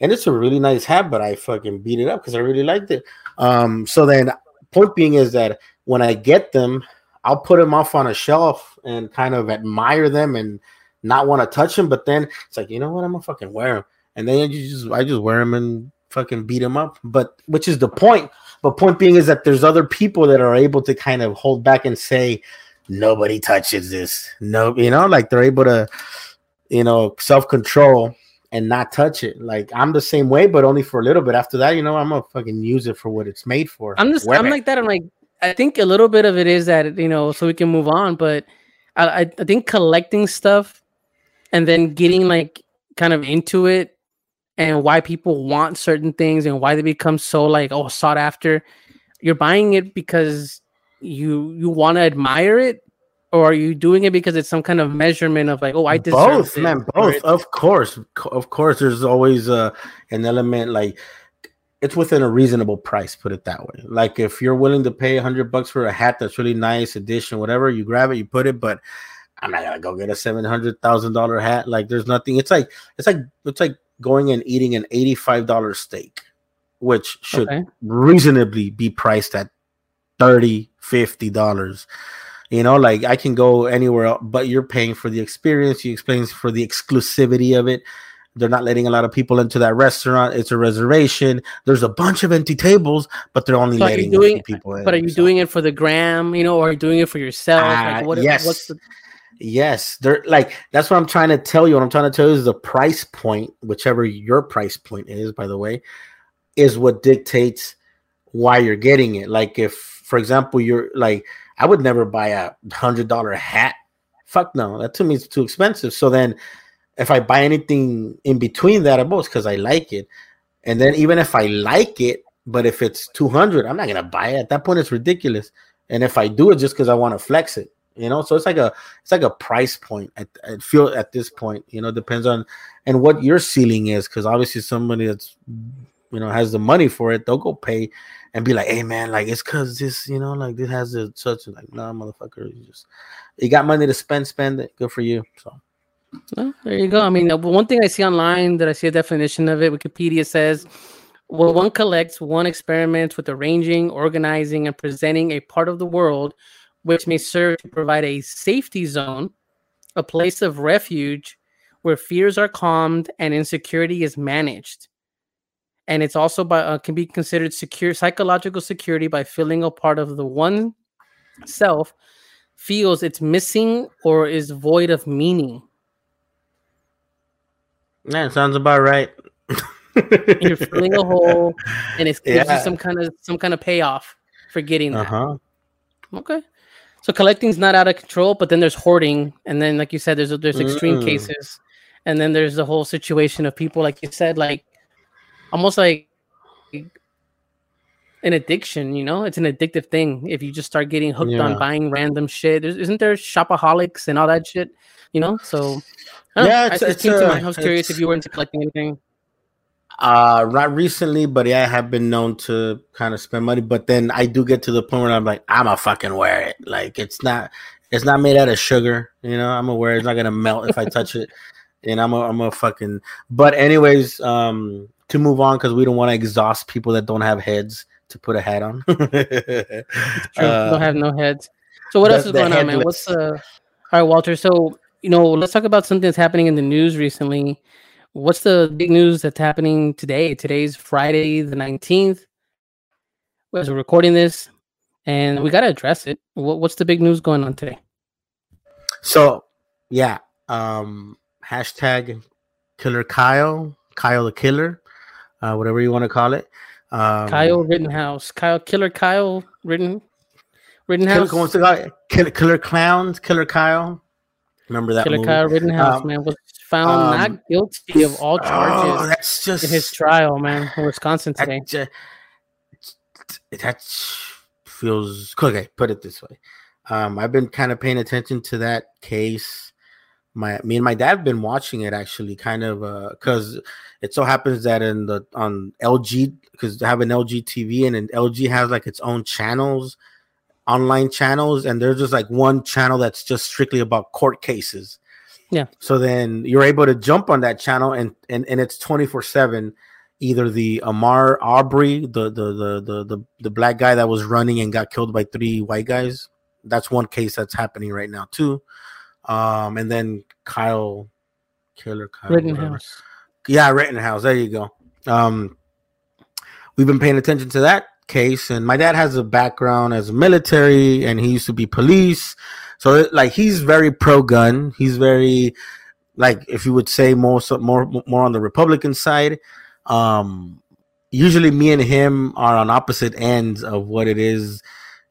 and it's a really nice hat. But I fucking beat it up because I really liked it. Um, so then point being is that when I get them, I'll put them off on a shelf and kind of admire them and not want to touch them. But then it's like, you know what? I'm gonna fucking wear them. And then you just I just wear them and fucking beat them up. But which is the point. But point being is that there's other people that are able to kind of hold back and say, nobody touches this. No, you know, like they're able to, you know, self control and not touch it. Like I'm the same way, but only for a little bit. After that, you know, I'm gonna fucking use it for what it's made for. I'm just, I'm like that. I'm like, I think a little bit of it is that you know, so we can move on. But I, I think collecting stuff and then getting like kind of into it and why people want certain things and why they become so like oh sought after you're buying it because you you want to admire it or are you doing it because it's some kind of measurement of like oh i deserve both man both of course of course there's always uh, an element like it's within a reasonable price put it that way. Like if you're willing to pay 100 bucks for a hat that's really nice edition whatever you grab it you put it but i'm not gonna go get a seven hundred thousand dollar hat like there's nothing it's like it's like it's like going and eating an $85 steak, which should okay. reasonably be priced at 30 $50. You know, like I can go anywhere else, but you're paying for the experience, you explain for the exclusivity of it. They're not letting a lot of people into that restaurant. It's a reservation. There's a bunch of empty tables, but they're only so letting doing, people in. But are you so. doing it for the gram, you know, or are you doing it for yourself? Uh, like what, yes. what's the Yes, they're like that's what I'm trying to tell you. What I'm trying to tell you is the price point, whichever your price point is, by the way, is what dictates why you're getting it. Like if, for example, you're like, I would never buy a hundred dollar hat. Fuck no, that to me is too expensive. So then, if I buy anything in between that, at most because I like it, and then even if I like it, but if it's two hundred, I'm not gonna buy it. At that point, it's ridiculous. And if I do it just because I want to flex it, you know? So it's like a it's like a price point at, I feel at this point you know depends on and what your ceiling is because obviously somebody that's you know has the money for it they'll go pay and be like hey man like it's because this you know like this has a such like nah motherfucker you just you got money to spend spend it good for you so. Well, there you go. I mean one thing i see online that i see a definition of it wikipedia says well, one collects, one experiments with arranging, organizing, and presenting a part of the world which may serve to provide a safety zone, a place of refuge where fears are calmed and insecurity is managed. And it's also by uh, can be considered secure psychological security by filling a part of the one self feels it's missing or is void of meaning. Yeah, sounds about right. you're filling a hole, and it gives yeah. you some kind of some kind of payoff for getting that. Uh-huh. Okay. So collecting's not out of control, but then there's hoarding, and then like you said, there's there's extreme mm. cases, and then there's the whole situation of people, like you said, like almost like an addiction. You know, it's an addictive thing. If you just start getting hooked yeah. on buying random shit, there's, isn't there shopaholics and all that shit? You know, so yeah, it's, I, it's, it's, I was curious if you were into collecting anything. Uh, not recently, but yeah, I have been known to kind of spend money. But then I do get to the point where I'm like, I'm a fucking wear it. Like it's not, it's not made out of sugar. You know, I'm aware it's not gonna melt if I touch it. And I'm a, I'm a fucking. But anyways, um, to move on because we don't want to exhaust people that don't have heads to put a hat on. Uh, don't have no heads. So what else is going on, man? What's uh? All right, Walter. So you know, let's talk about something that's happening in the news recently what's the big news that's happening today? Today's Friday the 19th. As we're recording this, and we got to address it. What, what's the big news going on today? So, yeah, um, hashtag Killer Kyle, Kyle the Killer, uh, whatever you want to call it. Um, Kyle Rittenhouse, Kyle Killer Kyle Ritten Rittenhouse. Killer, killer, killer Clowns, Killer Kyle. Remember that Killer movie? Kyle Rittenhouse, um, man. Was found um, not guilty of all oh, charges oh, that's just, in his trial, man, in Wisconsin today. That, that feels okay. Put it this way, um, I've been kind of paying attention to that case. My me and my dad have been watching it actually, kind of because uh, it so happens that in the on LG because they have an LG TV and then LG has like its own channels, online channels, and there's just like one channel that's just strictly about court cases yeah. So then you're able to jump on that channel and and, and it's 24/7 either the Ahmaud Arbery, the, the the the the the black guy that was running and got killed by three white guys. That's one case that's happening right now too. Um and then Kyle Killer Kyle Rittenhouse. Yeah, Rittenhouse. There you go. Um we've been paying attention to that case and my dad has a background as military and he used to be police so like he's very pro gun. He's very like if you would say more so, more more on the Republican side. Um, usually me and him are on opposite ends of what it is,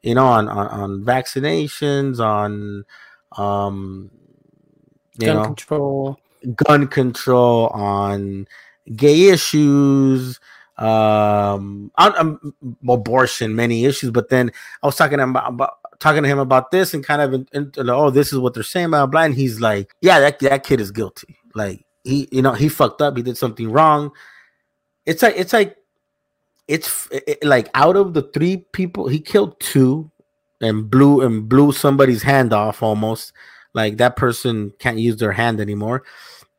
you know, on on, on vaccinations, on um, gun know, control, gun control, on gay issues um on, um, abortion many issues but then i was talking about, about talking to him about this and kind of in, in, oh this is what they're saying about blind he's like yeah that, that kid is guilty. Like he you know he fucked up. He did something wrong. It's like it's like it's it, like out of the three people he killed two and blew and blew somebody's hand off almost. Like that person can't use their hand anymore.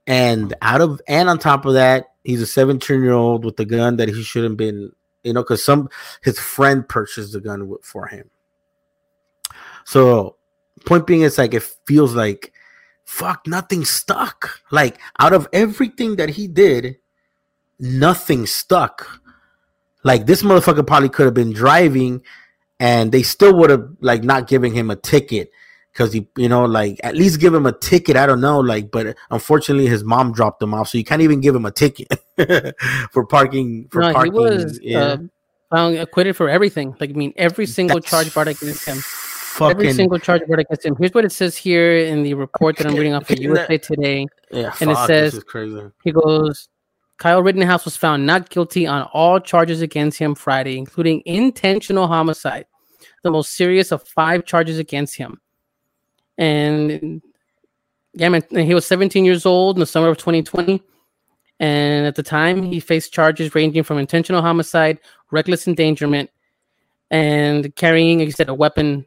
And out of and on top of that he's a 17 year old with a gun that he shouldn't been you know because some his friend purchased the gun for him so point being, it's like it feels like fuck, nothing stuck. Like out of everything that he did, nothing stuck. Like this motherfucker probably could have been driving and they still would have like not giving him a ticket because he you know like at least give him a ticket i don't know like but unfortunately his mom dropped him off so you can't even give him a ticket for parking for no, parking he was yeah. uh, found acquitted for everything like i mean every single That's charge brought against him fucking every single charge brought against him. Here's what it says here in the report that I'm reading off of USA Today. Yeah, and fuck, it says he goes, Kyle Rittenhouse was found not guilty on all charges against him Friday, including intentional homicide, the most serious of five charges against him. And yeah, man, he was 17 years old in the summer of 2020. And at the time, he faced charges ranging from intentional homicide, reckless endangerment, and carrying, like you said, a weapon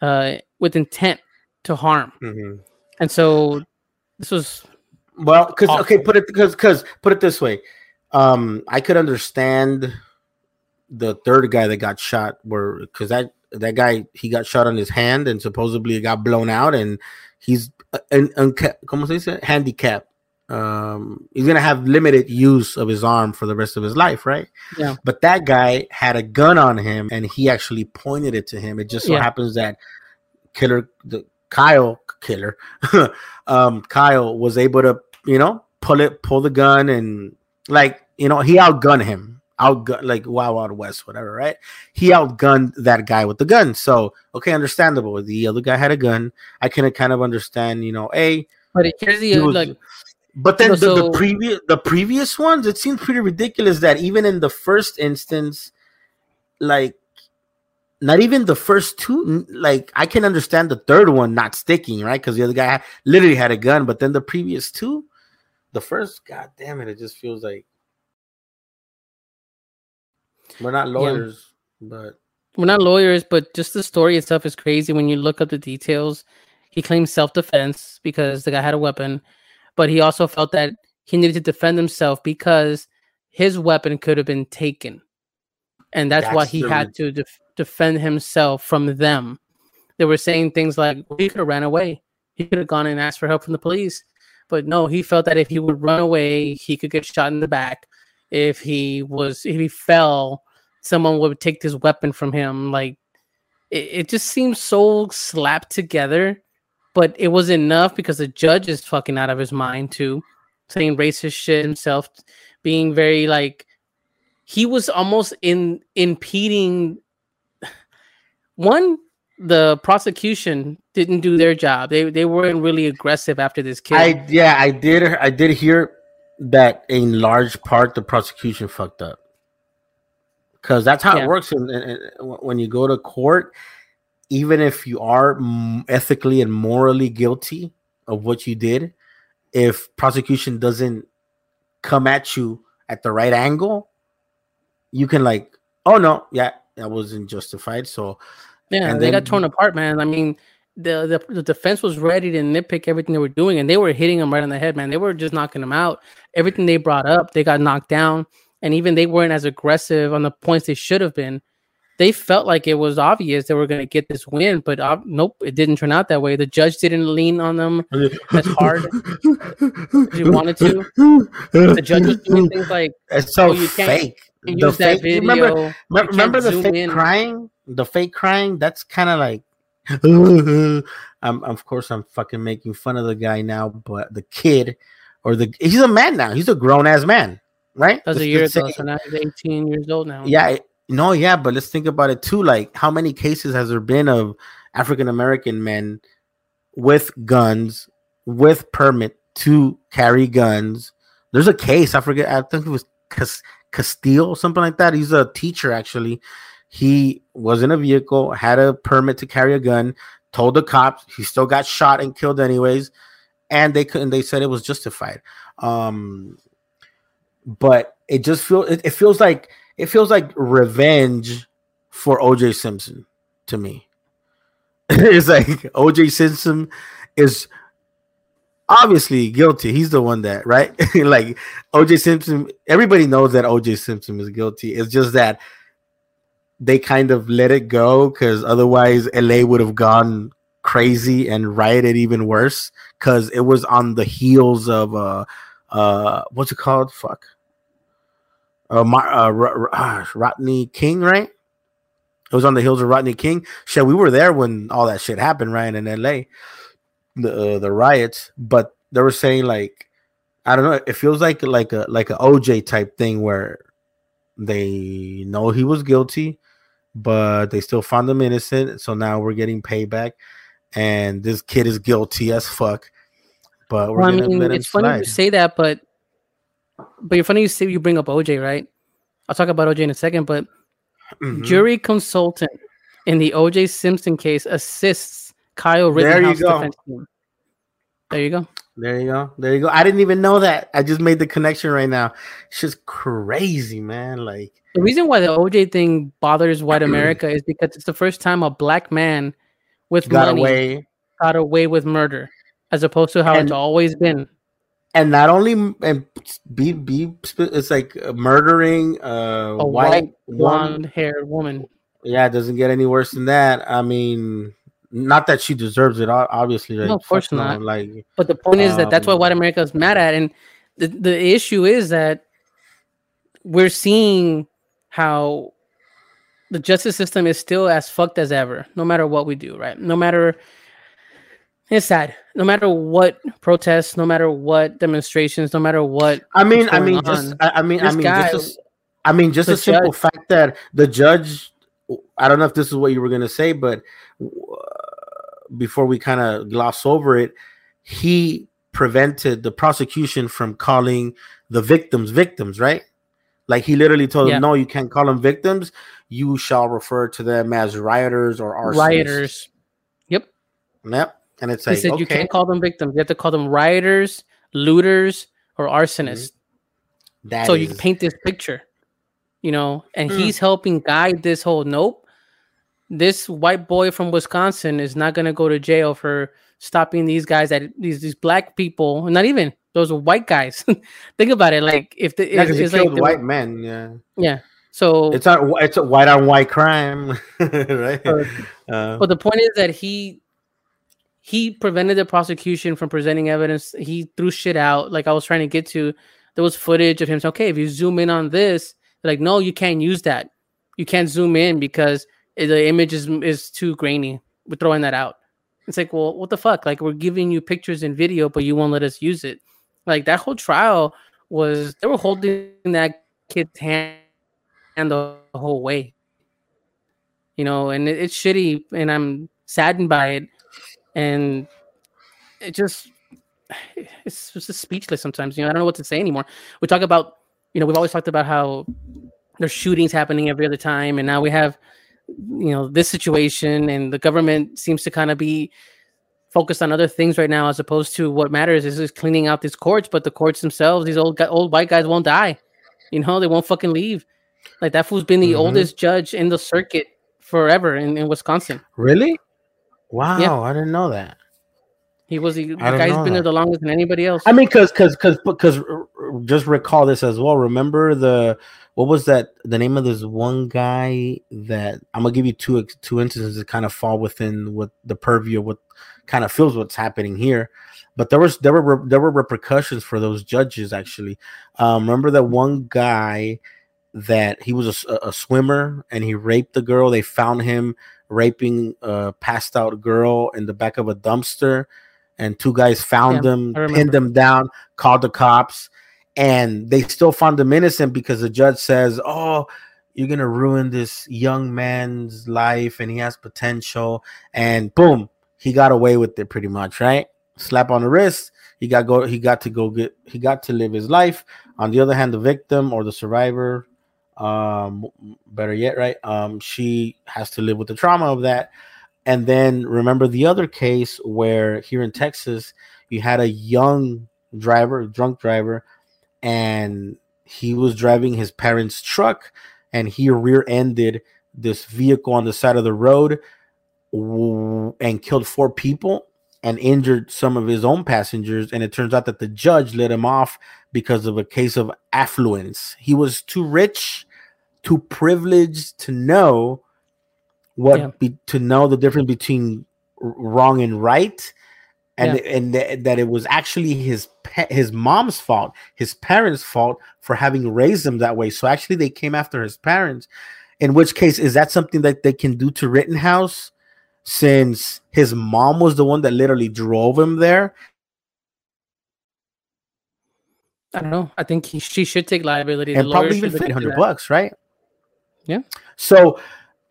uh, with intent to harm. Mm-hmm. And so this was well, because okay, put it because because put it this way, um, I could understand the third guy that got shot where because that that guy he got shot on his hand and supposedly it got blown out and he's un, un, ¿cómo se dice? handicapped um, he's gonna have limited use of his arm for the rest of his life, right? Yeah. But that guy had a gun on him, and he actually pointed it to him. It just so yeah. happens that killer, the Kyle killer, um, Kyle was able to, you know, pull it, pull the gun, and like you know, he outgunned him, outgun like Wild Wild West, whatever, right? He outgunned that guy with the gun. So okay, understandable. The other guy had a gun. I can kind of understand, you know, a. But here's the was, like. But then the, the previous the previous ones, it seems pretty ridiculous that even in the first instance, like not even the first two, like I can understand the third one not sticking, right? Because the other guy literally had a gun, but then the previous two, the first, god damn it, it just feels like we're not lawyers, but we're not lawyers, but just the story itself is crazy when you look up the details. He claims self defense because the guy had a weapon, but he also felt that he needed to defend himself because his weapon could have been taken. And that's, why he the had to def- defend himself from them. They were saying things like, he could have ran away. He could have gone and asked for help from the police. But no, he felt that if he would run away, he could get shot in the back. If he was, if he fell, someone would take this weapon from him. Like it, it just seems so slapped together, but it was enough because the judge is fucking out of his mind too, saying racist shit himself, being very like he was almost in impeding one the prosecution didn't do their job. They they weren't really aggressive after this kid. I yeah, I did I did hear that in large part the prosecution fucked up. Cuz that's how Yeah. it works in, in- in- when you go to court even if you are ethically and morally guilty of what you did if prosecution doesn't come at you at the right angle you can like oh no yeah that wasn't justified so Yeah, And they then- got torn apart, man. I mean, the, the the defense was ready to nitpick everything they were doing, and they were hitting them right on the head, man. They were just knocking them out. Everything they brought up, they got knocked down, and even they weren't as aggressive on the points they should have been. They felt like it was obvious they were going to get this win, but uh, nope, it didn't turn out that way. The judge didn't lean on them as hard as he wanted to. The judge was doing things like it's so Oh, you can't fake "You The that fake- video. remember you Remember, the fake in." crying? The fake crying? That's kind of like. I'm of course I'm fucking making fun of the guy now, but the kid or the he's a man now. He's a grown ass man, right? That was a year ago, so now he's 18 years old now. yeah, no, yeah, but let's think about it too. Like, how many cases has there been of African American men with guns, with permit to carry guns? There's a case. I forget. I think it was Cas- Castile, something like that. He's a teacher actually. He was in a vehicle, had a permit to carry a gun, told the cops he still got shot and killed anyways, and they couldn't. They said it was justified. Um, but it just feels it, it feels like it feels like revenge for OJ Simpson to me. it's like OJ Simpson is obviously guilty. He's the one that, right? like OJ Simpson, everybody knows that OJ Simpson is guilty. It's just that they kind of let it go because otherwise LA would have gone crazy and rioted even worse because it was on the heels of uh uh what's it called? Fuck. Uh, Mar- uh, Rodney King, right? It was on the hills of Rodney King. Shit, we were there when all that shit happened, right? In LA, the uh, the riots. But they were saying like, I don't know. It feels like like a like a OJ type thing where they know he was guilty, but they still found him innocent. So now we're getting payback, and this kid is guilty as fuck. But we're Well, I gonna mean, let him it's funny you say that, but but you're funny you say you bring up OJ, right? I'll talk about OJ in a second, but Mhm. jury consultant in the OJ Simpson case assists Kyle There you Rittenhouse go. defense team. There you go. There you go. There you go. I didn't even know that. I just made the connection right now. It's just crazy, man. Like, The reason why the OJ thing bothers white America is because it's the first time a black man with got money away. got away with murder, as opposed to how it's always been. And not only and be be it's like uh, murdering uh, A white, white blonde haired woman. Yeah, it doesn't get any worse than that. I mean, not that she deserves it. Obviously, like, No, of course not. Like, But the point is that that's what Um, white America is mad at, and the the issue is that we're seeing how the justice system is still as fucked as ever, no matter what we do, right? No matter It's sad. No matter what protests, no matter what demonstrations, no matter what. I mean, I mean, just I, I mean, I mean, guy, just a, I mean, just a simple judge, fact that the judge. I don't know if this is what you were gonna say, but uh, before we kind of gloss over it, he prevented the prosecution from calling the victims victims, right? Like he literally told yeah. them, "No, you can't call them victims. You shall refer to them as rioters or arsonists." Rioters. Yep. Yep. And it's he like, said okay. you can't call them victims. You have to call them rioters, looters, or arsonists. Mm-hmm. so is... you can paint this picture, you know. And mm. he's helping guide this whole. Nope, this white boy from Wisconsin is not going to go to jail for stopping these guys that these these black people, not even those white guys. Think about it, like if the yeah, it's, like the, white men, yeah, yeah. So it's not it's a white on white crime, right? uh, but the point is that he he prevented the prosecution from presenting evidence. He threw shit out. Like I was trying to get to, there was footage of him. saying, okay, if you zoom in on this, like no, you can't use that. You can't zoom in because the image is is too grainy. We're throwing that out. It's like, well, what the fuck? Like we're giving you pictures and video, but you won't let us use it. Like that whole trial was they were holding that kid's hand the whole way. You know, and it, it's shitty, and I'm saddened by it, and it just it's just speechless sometimes. You know, I don't know what to say anymore. We talk about, you know, we've always talked about how there's shootings happening every other time, and now we have you know this situation and the government seems to kind of be focused on other things right now as opposed to what matters is just cleaning out these courts but the courts themselves these old old white guys won't die you know they won't fucking leave like that fool's been the mm-hmm. oldest judge in the circuit forever in, in wisconsin really wow yeah. i didn't know that he was the, the guy's been that. there the longest than anybody else i mean because because because because just recall this as well remember the what was that the name of this one guy that I'm gonna give you two two instances that kind of fall within what the purview of what kind of feels what's happening here. But there was there were there were repercussions for those judges actually. Um, remember that one guy that he was a, a swimmer and he raped the girl. They found him raping a passed out girl in the back of a dumpster, and two guys found him, pinned them down, called the cops and they still found them innocent because the judge says, "Oh, you're gonna ruin this young man's life, and he has potential." And boom, he got away with it pretty much, right? Slap on the wrist. He got go. He got to go get. He got to live his life. On the other hand, the victim or the survivor, um, better yet, right? Um, she has to live with the trauma of that. And then remember the other case where here in Texas, you had a young driver, drunk driver, and he was driving his parents' truck and he rear-ended this vehicle on the side of the road and killed four people and injured some of his own passengers and it turns out that the judge let him off because of a case of affluence he was too rich too privileged to know what yeah. be, to know the difference between wrong and right and yeah. and th- that it was actually his pe- his mom's fault, his parents' fault for having raised him that way. So actually, they came after his parents. In which case, is that something that they can do to Rittenhouse, since his mom was the one that literally drove him there? I don't know. I think he, she should take liability. And probably even eight hundred bucks, right? Yeah. So,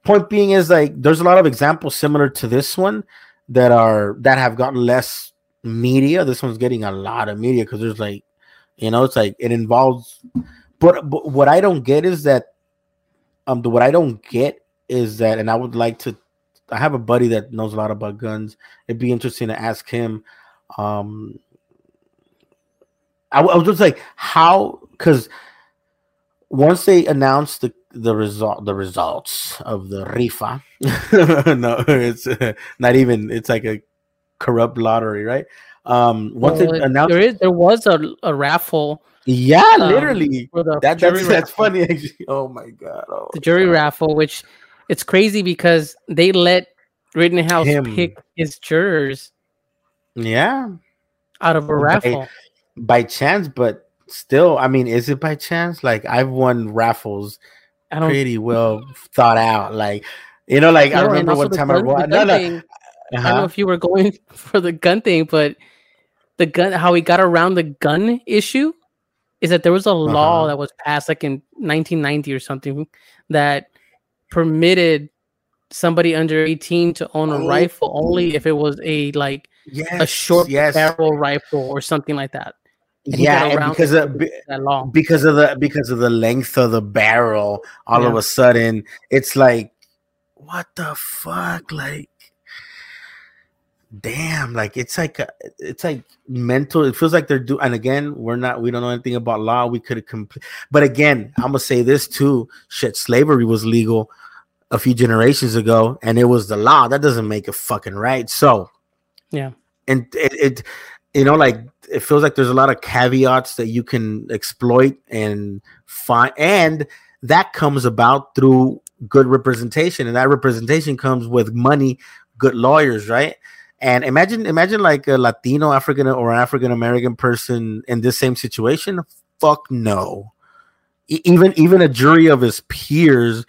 point being is like there's a lot of examples similar to this one that are that have gotten less media. This one's getting a lot of media because there's like, you know, it's like it involves. But, but what I don't get is that, um, the, what I don't get is that, and I would like to. I have a buddy that knows a lot about guns. It'd be interesting to ask him. Um, I, I was just like, how? Because once they announced the the result the results of the rifa. No it's uh, not even it's like a corrupt lottery right? Um once well, it announced there is there was a, a raffle yeah um, literally. that, that's, that's funny actually. Oh my god oh, the jury god. raffle which it's crazy because they let Rittenhouse Him. pick his jurors yeah. out of a raffle. by, by chance but still i mean is it by chance? Like i've won raffles pretty well thought out. Like, you know, like no, I remember one time I won. No, no, I don't know if you were going for the gun thing, but the gun, how he got around the gun issue is that there was a law Uh-huh. that was passed like in 1990 or something that permitted somebody under 18 to own a Oh. rifle only if it was a like yes, a short yes, barrel rifle or something like that. Yeah, and because of, be- That law. because of the because of the length of the barrel, all of a sudden it's like, what the fuck, like. Damn, like it's like a, it's like mental. It feels like they're doing. And again, we're not. We don't know anything about law. We could have complete. But again, I'm gonna say this too. Shit, slavery was legal a few generations ago, and it was the law. That doesn't make it fucking right. So, Yeah. and it, it you know, like it feels like there's a lot of caveats that you can exploit and find, and that comes about through good representation, and that representation comes with money, good lawyers, right? And imagine, imagine like a Latino, African, or African American person in this same situation. Fuck no. Even even a jury of his peers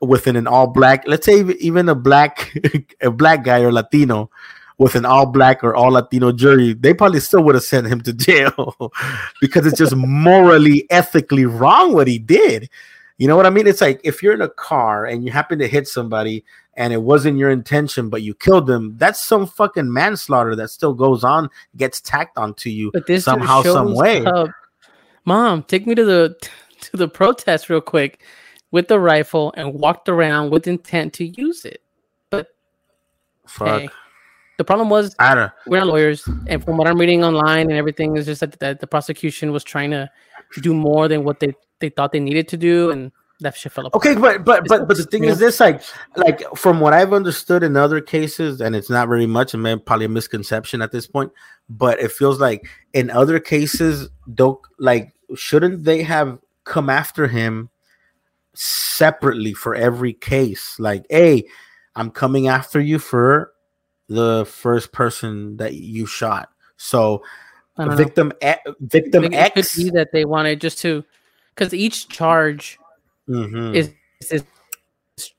within an all black, let's say even a black a black guy or Latino with an all black or all Latino jury, they probably still would have sent him to jail because it's just morally, ethically wrong what he did. You know what I mean? It's like if you're in a car and you happen to hit somebody and it wasn't your intention, but you killed them, that's some fucking manslaughter that still goes on, gets tacked onto you But this somehow, some way. up- Mom, take me to the to the protest real quick with the rifle and walked around with intent to use it. But Fuck. hey, the problem was I don't. we're not lawyers, and from what I'm reading online and everything, is just that, that the prosecution was trying to do more than what they they thought they needed to do, and that shit fell apart. Okay, but but but but the thing Yeah. is this like like from what I've understood in other cases, and it's not very much, and maybe probably a misconception at this point, but it feels like in other cases, don't like shouldn't they have come after him separately for every case? Like, hey, I'm coming after you for the first person that you shot. So I don't know. victim e- victim X could be that they wanted just to, because each charge Mhm. is is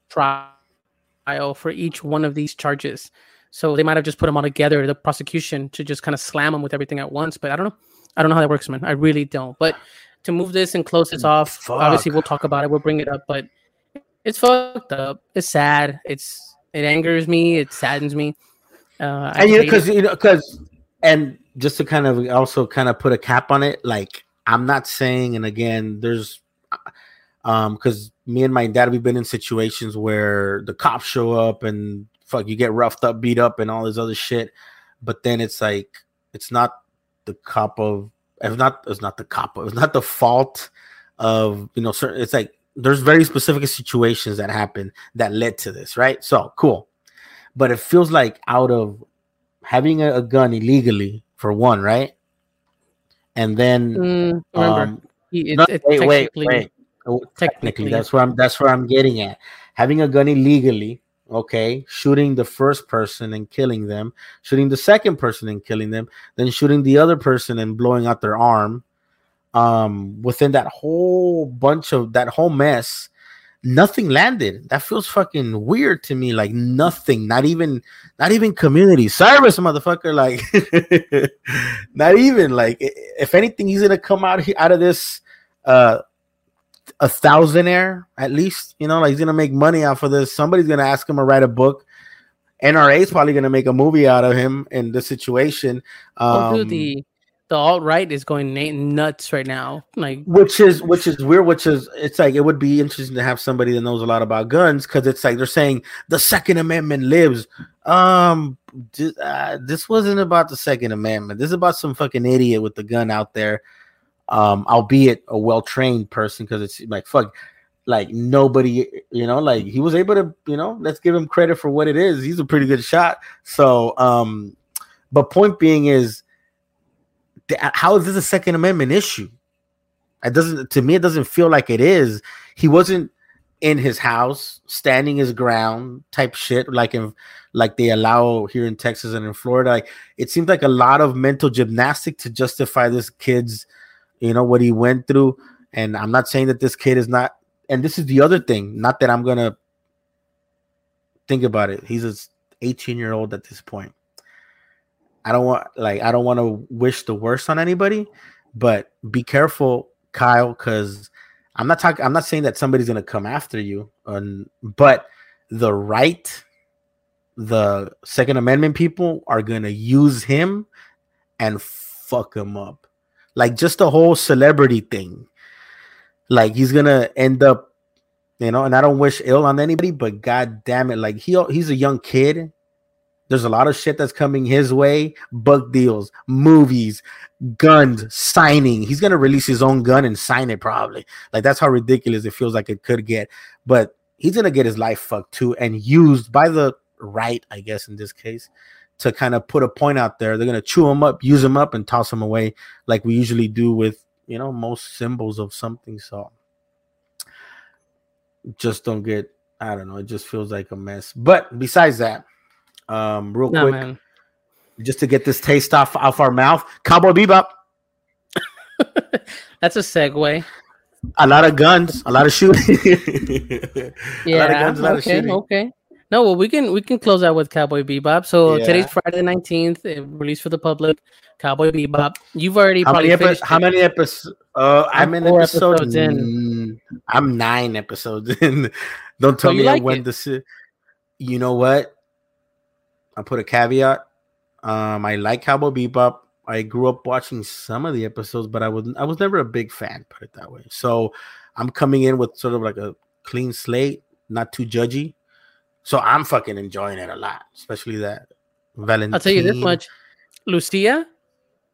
trial for each one of these charges. So they might have just put them all together, the prosecution, to just kind of slam them with everything at once. But I don't know. I don't know how that works, man. I really don't. But to move this and close this off, obviously we'll talk about it. We'll bring it up. But it's fucked up. It's sad. It's it angers me. It saddens me. Uh, and you know because you know because and just to kind of also kind of put a cap on it like i'm not saying and again there's um because me and my dad we've been in situations where the cops show up and fuck you get roughed up beat up and all this other shit. But then it's like it's not the cop of it's not it's not the cop it's not the fault of you know certain it's like there's very specific situations that happen that led to this right? So cool but it feels like out of having a, a gun illegally for one, right? And then Mm, um, it- no, it wait, wait, technically- wait. Oh, technically, Technically, that's where I'm. That's where I'm getting at. Having a gun illegally, okay, shooting the first person and killing them, shooting the second person and killing them, then shooting the other person and blowing out their arm. Um, within that whole bunch of that whole mess, nothing landed. That feels fucking weird to me. Like nothing, not even, not even community service, motherfucker. Like, not even like. If anything, he's gonna come out out of this, uh, a thousandaire at least. You know, like he's gonna make money off of this. Somebody's gonna ask him to write a book. NRA is probably gonna make a movie out of him in this situation. Oh, Um, the alt right is going nuts right now. Like, which is which is weird which is it's like it would be interesting to have somebody that knows a lot about guns because it's like they're saying the second amendment lives. Um uh, this wasn't about the second amendment. This is about some fucking idiot with the gun out there. Um albeit a well-trained person because it's like fuck like nobody you know like he was able to you know let's give him credit for what it is. He's a pretty good shot. So um but point being is how is this a second amendment issue? It doesn't to me it doesn't feel like it is. He wasn't in his house standing his ground type shit like in like they allow here in texas and in florida. Like it seems like a lot of mental gymnastic to justify this kid's you know what he went through. And i'm not saying that this kid is not and this is the other thing not that i'm gonna think about it. He's a 18 year old at this point. I don't want like I don't want to wish the worst on anybody, but be careful, Kyle, because I'm not talking. I'm not saying that somebody's gonna come after you, um, but the right, the Second Amendment people are gonna use him and fuck him up, like just the whole celebrity thing. Like he's gonna end up, you know. And I don't wish ill on anybody, but god damn it, like he he's a young kid there's a lot of shit that's coming his way book deals, movies, guns, signing. He's going to release his own gun and sign it probably. Like, that's how ridiculous it feels like it could get. But he's going to get his life fucked too and used by the right, I guess, in this case, to kind of put a point out there. They're going to chew him up, use him up, and toss him away like we usually do with, you know, most symbols of something. So just don't get, I don't know, it just feels like a mess. But besides that, um, real no, quick, man. just to get this taste off off our mouth. Cowboy Bebop. That's a segue. A lot of guns, a lot of shooting. yeah. of Guns, okay. Okay. No, well, we can we can close out with Cowboy Bebop. So yeah. today's Friday the nineteenth, released for the public. Cowboy Bebop. You've already how many, epi- how many episodes? Uh, I'm, I'm in episode. Episodes in. I'm nine episodes in. Don't tell me like when this. You know what? I put a caveat. Um, I like Cowboy Bebop. I grew up watching some of the episodes, but I was I was never a big fan. Put it that way. So I'm coming in with sort of like a clean slate, not too judgy. So I'm fucking enjoying it a lot, especially that Valentine. I'll tell you this much: Lucia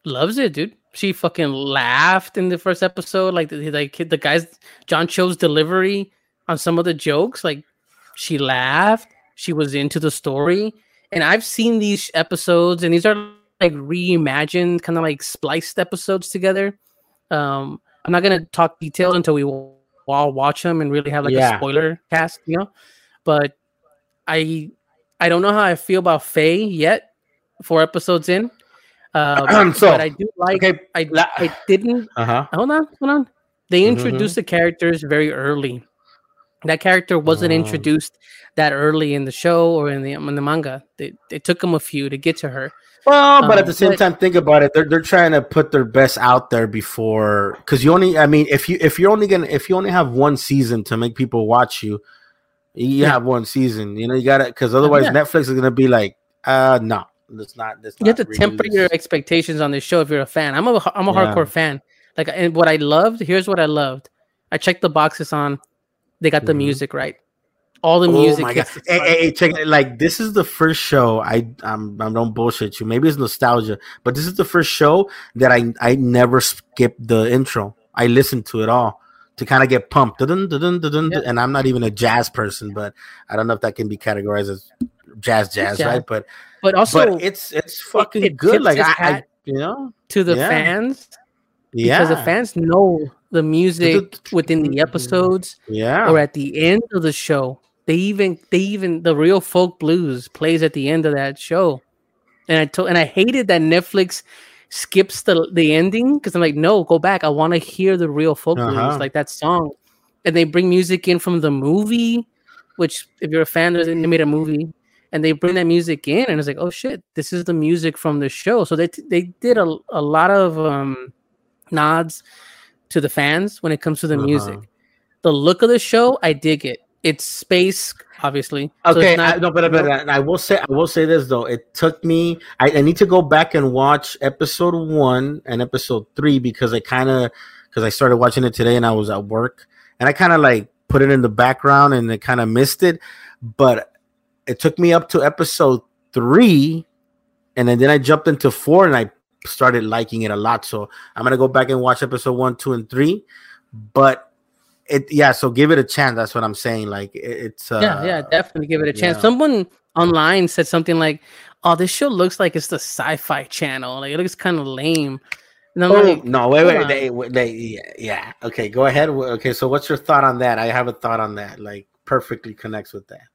loves it, dude. She fucking laughed in the first episode, like the, like the guys John Cho's delivery on some of the jokes. Like she laughed. She was into the story and I've seen these episodes, and these are like reimagined, kind of like spliced episodes together. Um, I'm not gonna talk details until we all watch them and really have like yeah. a spoiler cast, you know. But I I don't know how I feel about Faye yet. Four episodes in, uh, so, but I do like. Okay. I I didn't. Uh-huh. Hold on, hold on. They mm-hmm. introduced mm-hmm. the characters very early. That character wasn't um, introduced that early in the show or in the in the manga. They it took them a few to get to her. Well, but um, at the same but, time, think about it. They're they're trying to put their best out there before because you only. I mean, if you if you're only gonna if you only have one season to make people watch you, you yeah. have one season. You know, you got to because otherwise yeah. Netflix is gonna be like, uh, no, that's not. That's you have to temper your expectations on this show if you're a fan. I'm a I'm a yeah. hardcore fan. Like, and what I loved. Here's what I loved. I checked the boxes on. They got the mm-hmm. music right all the oh music. my god! Hey, hey, check it. Like this is the first show. I I'm I don't bullshit you. Maybe it's nostalgia, but this is the first show that I I never skipped the intro. I listened to it all to kind of get pumped. Dun, dun, dun, yeah. And I'm not even a jazz person, but I don't know if that can be categorized as jazz, jazz, jazz. right? But but also but it's it's fucking it good. Like I, I, you know, to the yeah. fans, yeah, because the fans know the music within the episodes, yeah, or at the end of the show they even they even the real folk blues plays at the end of that show. And I told and I hated that Netflix skips the the ending because I'm like, no, go back. I want to hear the real folk uh-huh. blues, like that song. And they bring music in from the movie, which if you're a fan, they made a movie, and they bring that music in, and it's like, oh shit, this is the music from the show. So they they did a, a lot of um, nods to the fans when it comes to the uh-huh. music. The look of the show, I dig it. It's space obviously. Okay so not, I, no but, but i will say i will say this though. It took me I, I need to go back and watch episode one and episode three because i kind of because i started watching it today and i was at work. And i kind of like put it in the background and i kind of missed it. But it took me up to episode three and then, then i jumped into four and i started liking it a lot. So i'm gonna go back and watch episode one two and three. But it yeah so give it a chance. That's what i'm saying. Like it, it's uh, yeah yeah definitely give it a chance. yeah. someone online said something like oh this show looks like it's the sci-fi channel. Like it looks kind of lame oh, like, no wait wait they, they yeah, yeah. Okay go ahead. Okay so what's your thought on that? I have a thought on that. Like perfectly connects with that.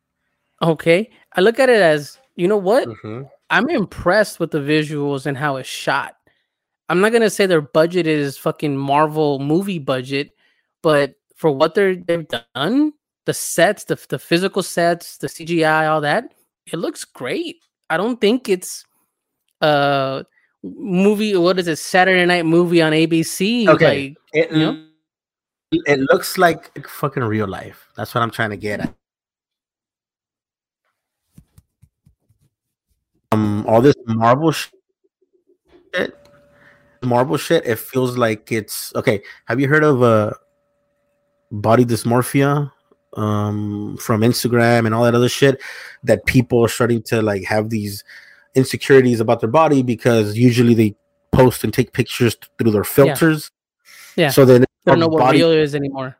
Okay i look at it as you know what? Mm-hmm. I'm impressed with the visuals and how it's shot i'm not gonna say their budget is fucking marvel movie budget but for what they're they've done, the sets, the the physical sets, the CGI, all that, it looks great. I don't think it's uh movie what is it saturday night movie on abc Okay. like It, You know? it looks like fucking real life. That's what I'm trying to get at. Um, all this Marvel shit, Marvel shit. It feels like it's okay. Have you heard of uh body dysmorphia um from Instagram and all that other shit? That people are starting to like have these insecurities about their body because usually they post and take pictures through their filters. Yeah. So then i don't know what body- real is anymore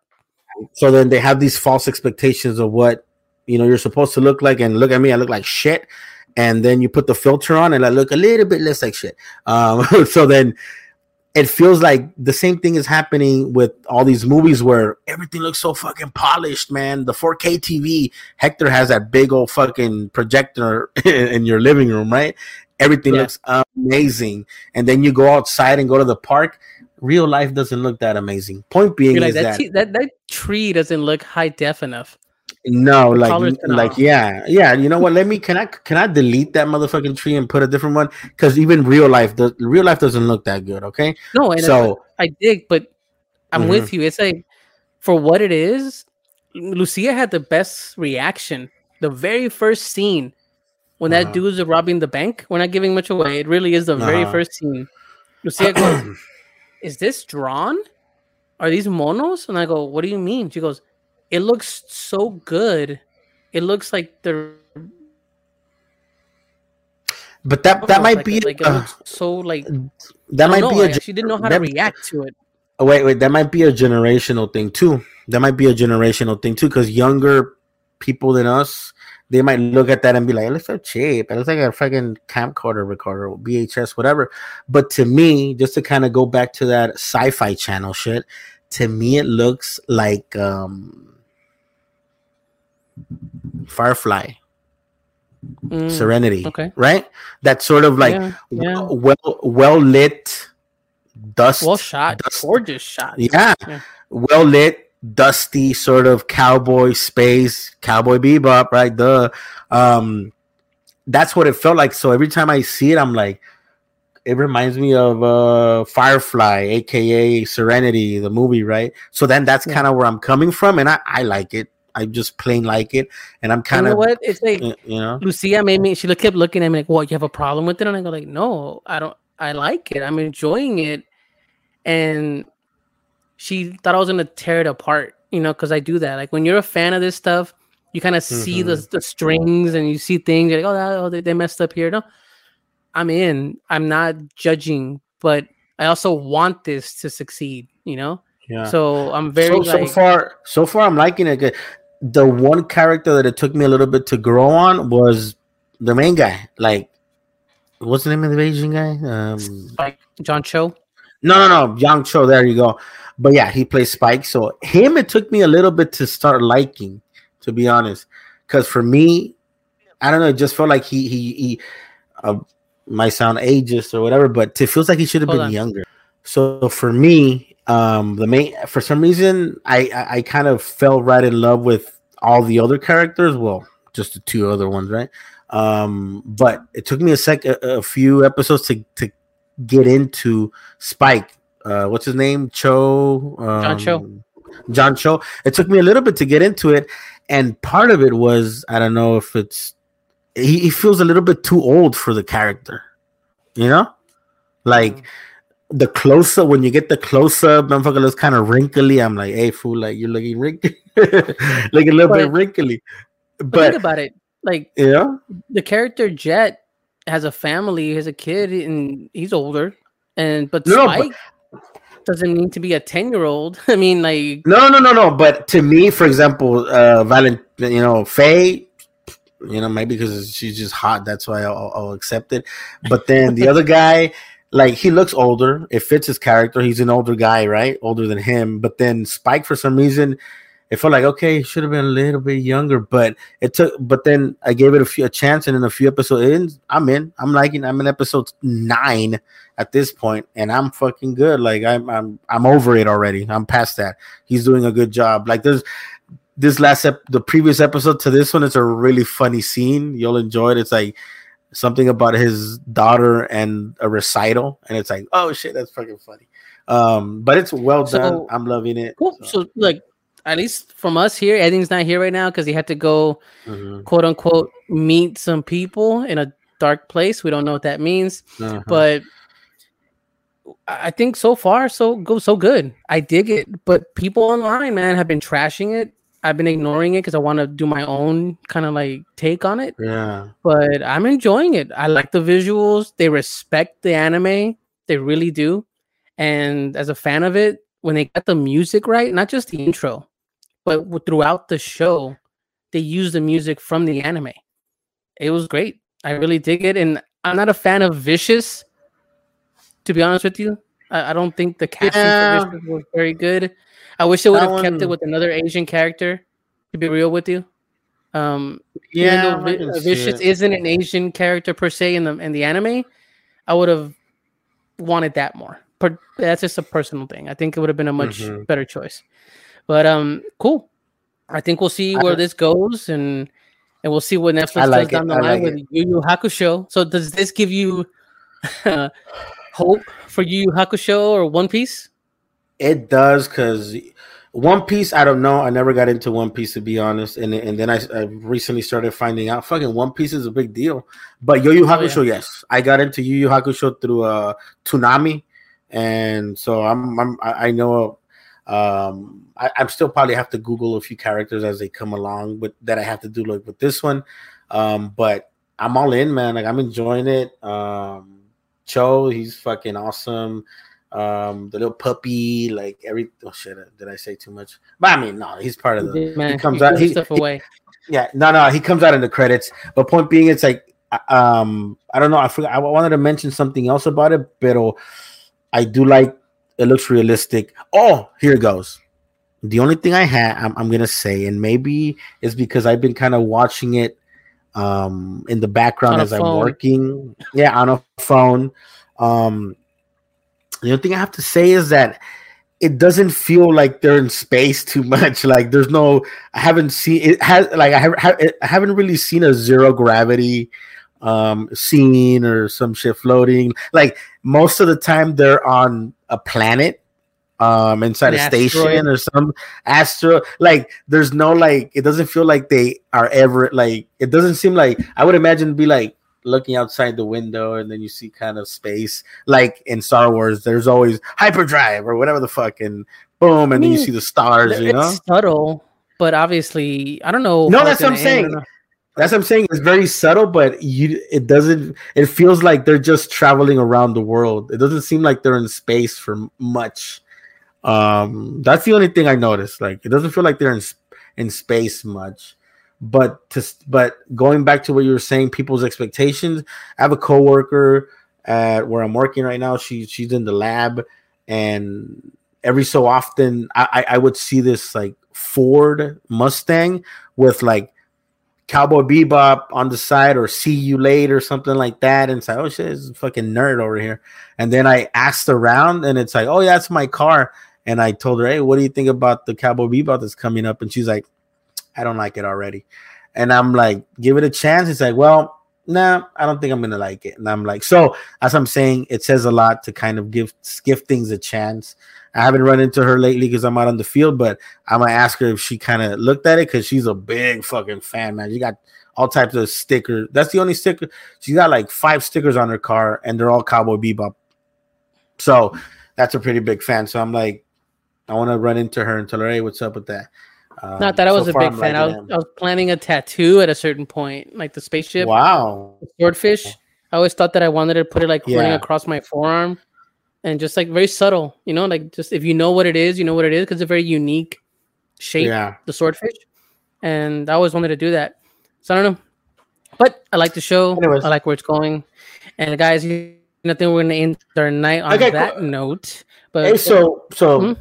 so then they have these false expectations of what you know you're supposed to look like and look at me i look like shit and then you put the filter on and i look a little bit less like shit. Um so then it feels like the same thing is happening with all these movies where everything looks so fucking polished man. The 4k tv hector has that big old fucking projector in your living room right? Everything Yeah. looks amazing. And then you go outside and go to the park real life doesn't look that amazing. Point being like is that, that t- that that tree doesn't look high def enough no, The like, like, all. yeah, yeah. You know what? Let me. Can I? Can I delete that motherfucking tree and put a different one? Because even real life, the real life doesn't look that good. Okay, no and so I dig, but I'm Mhm. with you. It's like for what it is, Lucia had the best reaction. The very first scene when that Uh-huh. dude's robbing the bank. We're not giving much away. It really is the very Uh-huh. first scene. Lucia goes, "Is this drawn? Are these monos?" And I go, "What do you mean?" She goes, "It looks so good. It looks like the but that that might like, be like uh, so like that might no, be a she didn't know how to react to it. Oh, wait, wait. That might be a generational thing too. That might be a generational thing too, because younger people than us, they might look at that and be like, "It looks so cheap. It looks like a fucking camcorder recorder, VHS, whatever." But to me, just to kind of go back to that sci-fi channel shit, to me, it looks like um Firefly, Mm, Serenity, okay. right? That sort of like yeah, yeah. well well lit dust well shot, dust- gorgeous shot. yeah, Yeah. well lit, dusty sort of cowboy space, cowboy bebop, right? The um, that's what it felt like. So every time I see it, I'm like, it reminds me of uh Firefly, aka Serenity, the movie, right? So then that's Yeah. kind of where I'm coming from, and I, I like it. I just plain like it, and I'm You kind know of what? It's like you know, Lucia made me. She kept looking at me like, "What? You have a problem with it?" And I go like, "No, I don't. I like it. I'm enjoying it." And she thought I was gonna tear it apart, you know, because I do that. Like when you're a fan of this stuff, you kind of see the mm-hmm. the strings and you see things. You're like, "Oh, oh, they, they messed up here." No, I'm in. I'm not judging, but I also want this to succeed. You know, yeah. so I'm very so, like, so far so far i'm liking it good the one character that it took me a little bit to grow on was the main guy. Like what's the name of the asian guy? Um like John Cho. no no no yang cho there you go. But yeah he plays spike. So him it took me a little bit to start liking to be honest. Because for me i don't know it just felt like he he he uh, might sound ageist or whatever but it feels like he should have been on. younger. So for me um the main for some reason I, I i kind of fell right in love with all the other characters well just the two other ones right? Um but it took me a sec a, a few episodes to to get into spike uh what's his name? Cho um, John Cho. john cho. It took me a little bit to get into it and part of it was i don't know if it's he, he feels a little bit too old for the character you know? Like the close up when you get the close up, motherfucker looks kind of wrinkly. I'm like, hey, fool, like you're looking wrinkly, like a little bit wrinkly. But, But think about it. Like yeah, the character Jet has a family, has a kid, and he's older. And but No, no, but- Spike doesn't need to be a ten year old. I mean, like no, no, no, no. But to me, for example, uh, Valent, you know, Faye, you know, maybe because she's just hot, that's why I'll, I'll accept it. But then the other guy, like he looks older. It fits his character. He's an older guy, right? Older than him. But then Spike, for some reason, it felt like okay, he should have been a little bit younger. But it took. But then I gave it a few a chance, and in a few episodes in, I'm in. I'm liking. I'm in episode nine at this point, and I'm fucking good. Like I'm, I'm, I'm over it already. I'm past that. He's doing a good job. Like there's this last ep- the previous episode to this one, it's a really funny scene. You'll enjoy it. It's like something about his daughter and a recital, and it's like, oh shit, that's fucking funny. Um, but it's well So- done. I'm loving it. Cool. So, like, at least from us here, Eddie's not here right now because he had to go, Mhm. quote unquote, meet some people in a dark place. We don't know what that means, Uh-huh. but I I think so far so go so good. I dig it, but people online, man, have been trashing it. I've been ignoring it because I want to do my own kind of like take on it. yeah, but I'm enjoying it. I like the visuals. They respect the anime. They really do. And as a fan of it, when they got the music right, not just the intro, but throughout the show, they use the music from the anime. It was great. I really dig it. And I'm not a fan of Vicious, to be honest with you. I, I don't think the casting Yeah. for Vicious was very good. I wish they would have kept it with another Asian character, to be real with you. Um, yeah. even though I Vi- can uh, Vicious it. isn't an Asian character per se in the in the anime, I would have wanted that more. But that's just a personal thing. I think it would have been a much Mhm. better choice. But um, cool. I think we'll see where this goes, and and we'll see what Netflix like does down the I line like with Yu Yu Hakusho. So does this give you uh, hope for Yu Yu Hakusho or One Piece? It does because One Piece. I don't know. I never got into One Piece to be honest, and and then I, I recently started finding out fucking One Piece is a big deal. But Yu Yu Oh, yeah. Hakusho, yes, I got into Yu Yu Hakusho through uh Toonami, and so I'm, I'm I I know. Um, I, I'm still probably have to Google a few characters as they come along, but that I have to do like with this one. Um, but I'm all in, man. Like I'm enjoying it. Um, Cho, he's fucking awesome um the little puppy like every oh shit did i say too much but i mean no he's part of the Man, comes you out- he- stuff he- away. yeah no no he comes out in the credits but point being it's like uh, um i don't know i forgot i wanted to mention something else about it but i do like it looks realistic oh here it goes the only thing i had i'm, I'm gonna say and maybe it's because i've been kind of watching it um in the background as i'm working yeah on a phone um the only thing I have to say is that it doesn't feel like they're in space too much. Like there's no, I haven't seen it has like I haven't I haven't really seen a zero gravity um scene or some shit floating. Like most of the time they're on a planet um inside An a station or some astro like there's no like it doesn't feel like they are ever like it doesn't seem like i would imagine be like looking outside the window and then you see kind of space like in star wars there's always hyperdrive or whatever the fuck and boom and then you see the stars you know subtle, but obviously, I don't know. No, that's what I'm. I saying. that's what i'm saying it's very subtle but you it doesn't it feels like they're just traveling around the world it doesn't seem like they're in space for much um that's the only thing i noticed like it doesn't feel like they're in in space much but to but going back to what you were saying people's expectations i have a coworker at where i'm working right now she she's in the lab and every so often i i, I would see this like ford mustang with like Cowboy Bebop on the side or See You Later something like that. And it's like, oh shit, it's a fucking nerd over here. And then I asked around and it's like, oh yeah, it's my car. And I told her, hey, what do you think about the Cowboy Bebop that's coming up? And she's like, I don't like it already. And I'm like, give it a chance. It's like, well, nah, I don't think I'm gonna like it. And I'm like, so as I'm saying, it says a lot to kind of give give things a chance. I haven't run into her lately because I'm out on the field, but I'm gonna ask her if she kind of looked at it because she's a big fucking fan, man. She got all types of stickers. That's the only sticker. She got like five stickers on her car, and they're all Cowboy Bebop. So that's a pretty big fan. So I'm like, I want to run into her and tell her, hey, what's up with that? Um, Not that I was so a big fan. I was, I was planning a tattoo at a certain point, like the spaceship, Wow. the swordfish. I always thought that I wanted to put it like running across my forearm, and just like very subtle, you know, like just if you know what it is, you know what it is, because it's a very unique shape, Yeah. the swordfish. And I always wanted to do that. So I don't know, but I like the show. Anyways. I like where it's going. And guys, think we're gonna end our night on Okay, that cool. note. But Hey, so so Mhm.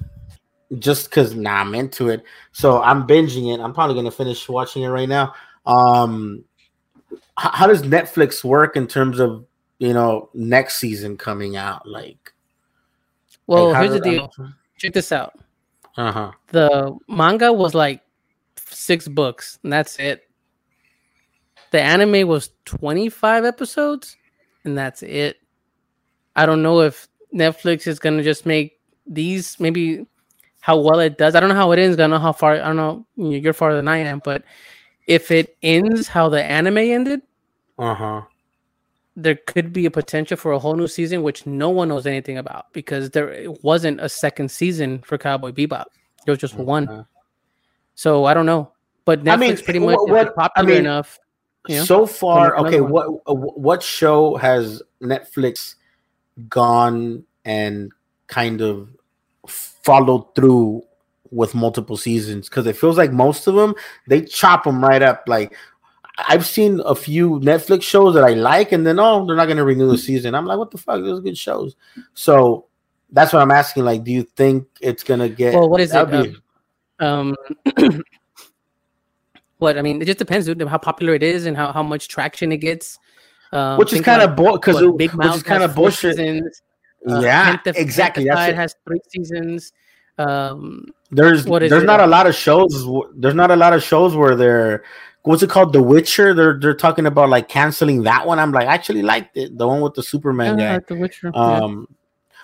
Just because now I'm into it, so I'm binging it. I'm probably gonna finish watching it right now. Um, h- how does Netflix work in terms of you know next season coming out? Like, well, like, how here's the deal. Check this out. Uh huh. the manga was like six books, and that's it. The anime was 25 episodes, and that's it. I don't know if Netflix is gonna just make these maybe how well it does. I don't know how it ends. I don't know how far. I don't know. You're farther than I am, but if it ends how the anime ended, Uh huh. there could be a potential for a whole new season, which no one knows anything about because there it wasn't a second season for Cowboy Bebop. There was just one. So I don't know. But Netflix I mean, pretty much what- popular I mean, enough. you know, so far, okay. one. What what show has Netflix gone and kind of followed through with multiple seasons? Because it feels like most of them they chop them right up. Like I've seen a few Netflix shows that I like, and then oh, they're not going to renew the season. I'm like, what the fuck? Those are good shows. So that's what I'm asking. Like, do you think it's gonna get? Well, what is it? that'd be- Um, what I mean, it just depends dude, how popular it is and how, how much traction it gets. Um, which is kind of bull because Big which Mouth is kind of bullshit. Seasons. Uh, yeah, exactly. That's it. has three seasons. Um, There's there's it? not a lot of shows. There's not a lot of shows where they're what's it called, The Witcher. They're they're talking about like canceling that one. I'm like, I actually liked it, the one with the Superman yeah, guy. like The Witcher. yeah. Um,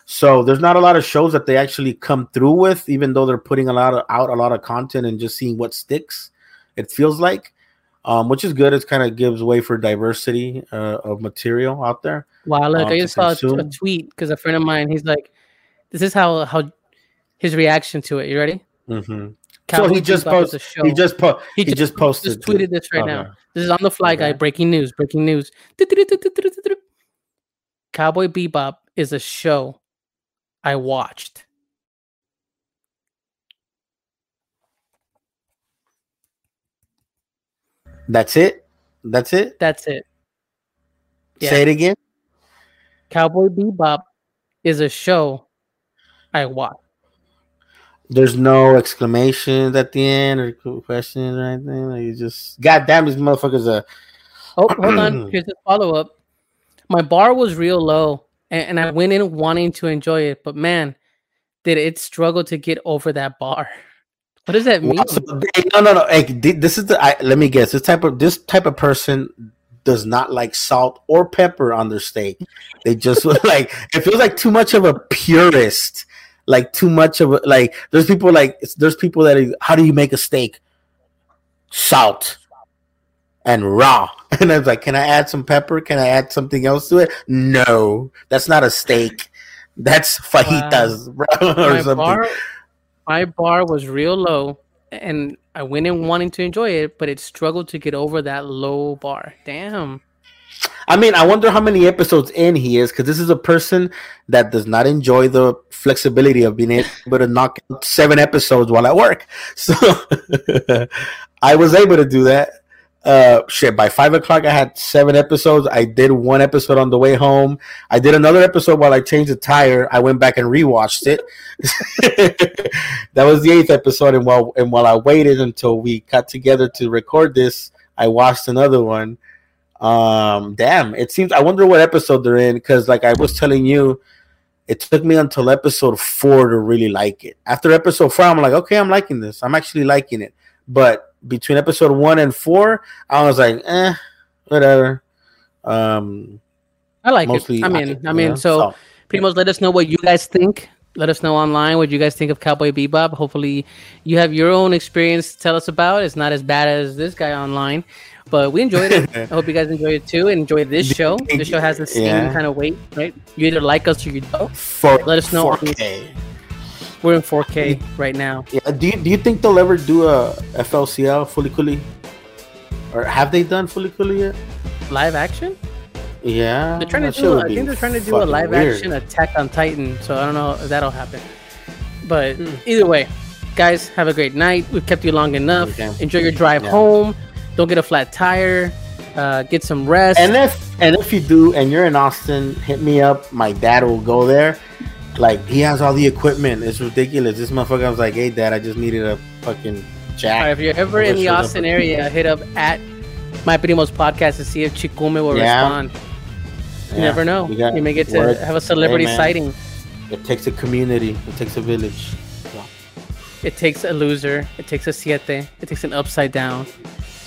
so there's not a lot of shows that they actually come through with, even though they're putting a lot of out a lot of content and just seeing what sticks. It feels like, um, which is good. It kind of gives way for diversity uh, of material out there. Wow, look, um, I just saw a, t- a consume. tweet because a friend of mine, he's like, "This is how how his reaction to it." You ready? Mm-hmm. So he just post. show. He just po- He he, just posted. just tweeted this right Okay. now. This is on the fly, guy. Breaking news. Breaking news. Cowboy Bebop is a show I watched. That's it. That's it. That's it. Yeah. Say it again. Cowboy Bebop is a show I watched. There's no exclamations at the end or questions or anything. Like you just, goddamn these motherfuckers are. Oh, hold on. Here's the follow up. My bar was real low, and, and I went in wanting to enjoy it, but man, did it struggle to get over that bar. What does that mean? Wow, so- no, no, no. Hey, this is the. I, let me guess. This type of this type of person does not like salt or pepper on their steak. They just like it feels like too much of a purist. Like too much of a like. There's people like there's people that. Are, how do you make a steak? Salt and raw. And I was like, can I add some pepper? Can I add something else to it? No, that's not a steak. That's fajitas, bro, or my something. bar, my bar was real low, and I went in wanting to enjoy it, but it struggled to get over that low bar. Damn. I mean, I wonder how many episodes in he is because this is a person that does not enjoy the flexibility of being able to knock out seven episodes while at work. So I was able to do that. Uh, shit, by five o'clock, I had seven episodes. I did one episode on the way home. I did another episode while I changed the tire. I went back and rewatched it. that was the eighth episode, and while and while I waited until we got together to record this, I watched another one. Um, damn, it seems. I wonder what episode they're in because, like I was telling you, it took me until episode four to really like it. After episode four, I'm like, okay, I'm liking this. I'm actually liking it. But between episode one and four, I was like, eh, whatever. Um, I like mostly. it. I mean, I you mean, know, so pretty much let us know what you guys think. Let us know online what you guys think of Cowboy Bebop. Hopefully, you have your own experience to tell us about. It's not as bad as this guy online, but we enjoyed it. I hope you guys enjoyed it too. and Enjoyed this show. This show has the same Yeah. kind of weight, right? You either like us or you don't. for let us know 4K. We're in 4K right now. Yeah. Do you, do you think they'll ever do a FLCL Fooly Cooly? Or have they done Fooly Cooly yet? Live action? Yeah. They're trying to do. I think they're trying to do a live weird. action Attack on Titan. So I don't know if that'll happen. But Hmm. either way, guys, have a great night. We've kept you long enough. Okay. Enjoy your drive Yeah. home. Don't get a flat tire. Uh, get some rest. And if and if you do, and you're in Austin, hit me up. My dad will go there. Like he has all the equipment. It's ridiculous. This motherfucker I was like, "Hey, dad, I just needed a fucking jack." Right, if you're ever in the Austin area, hit up at My Primos Podcast to see if Chikume will Yeah. respond. You Yeah, never know. we got you may get to word. have a celebrity Hey, sighting. It takes a community. It takes a village. So. it takes a loser. It takes a siete. It takes an upside down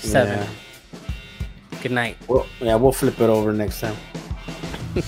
seven. Yeah. Good night. Well, yeah, we'll flip it over next time.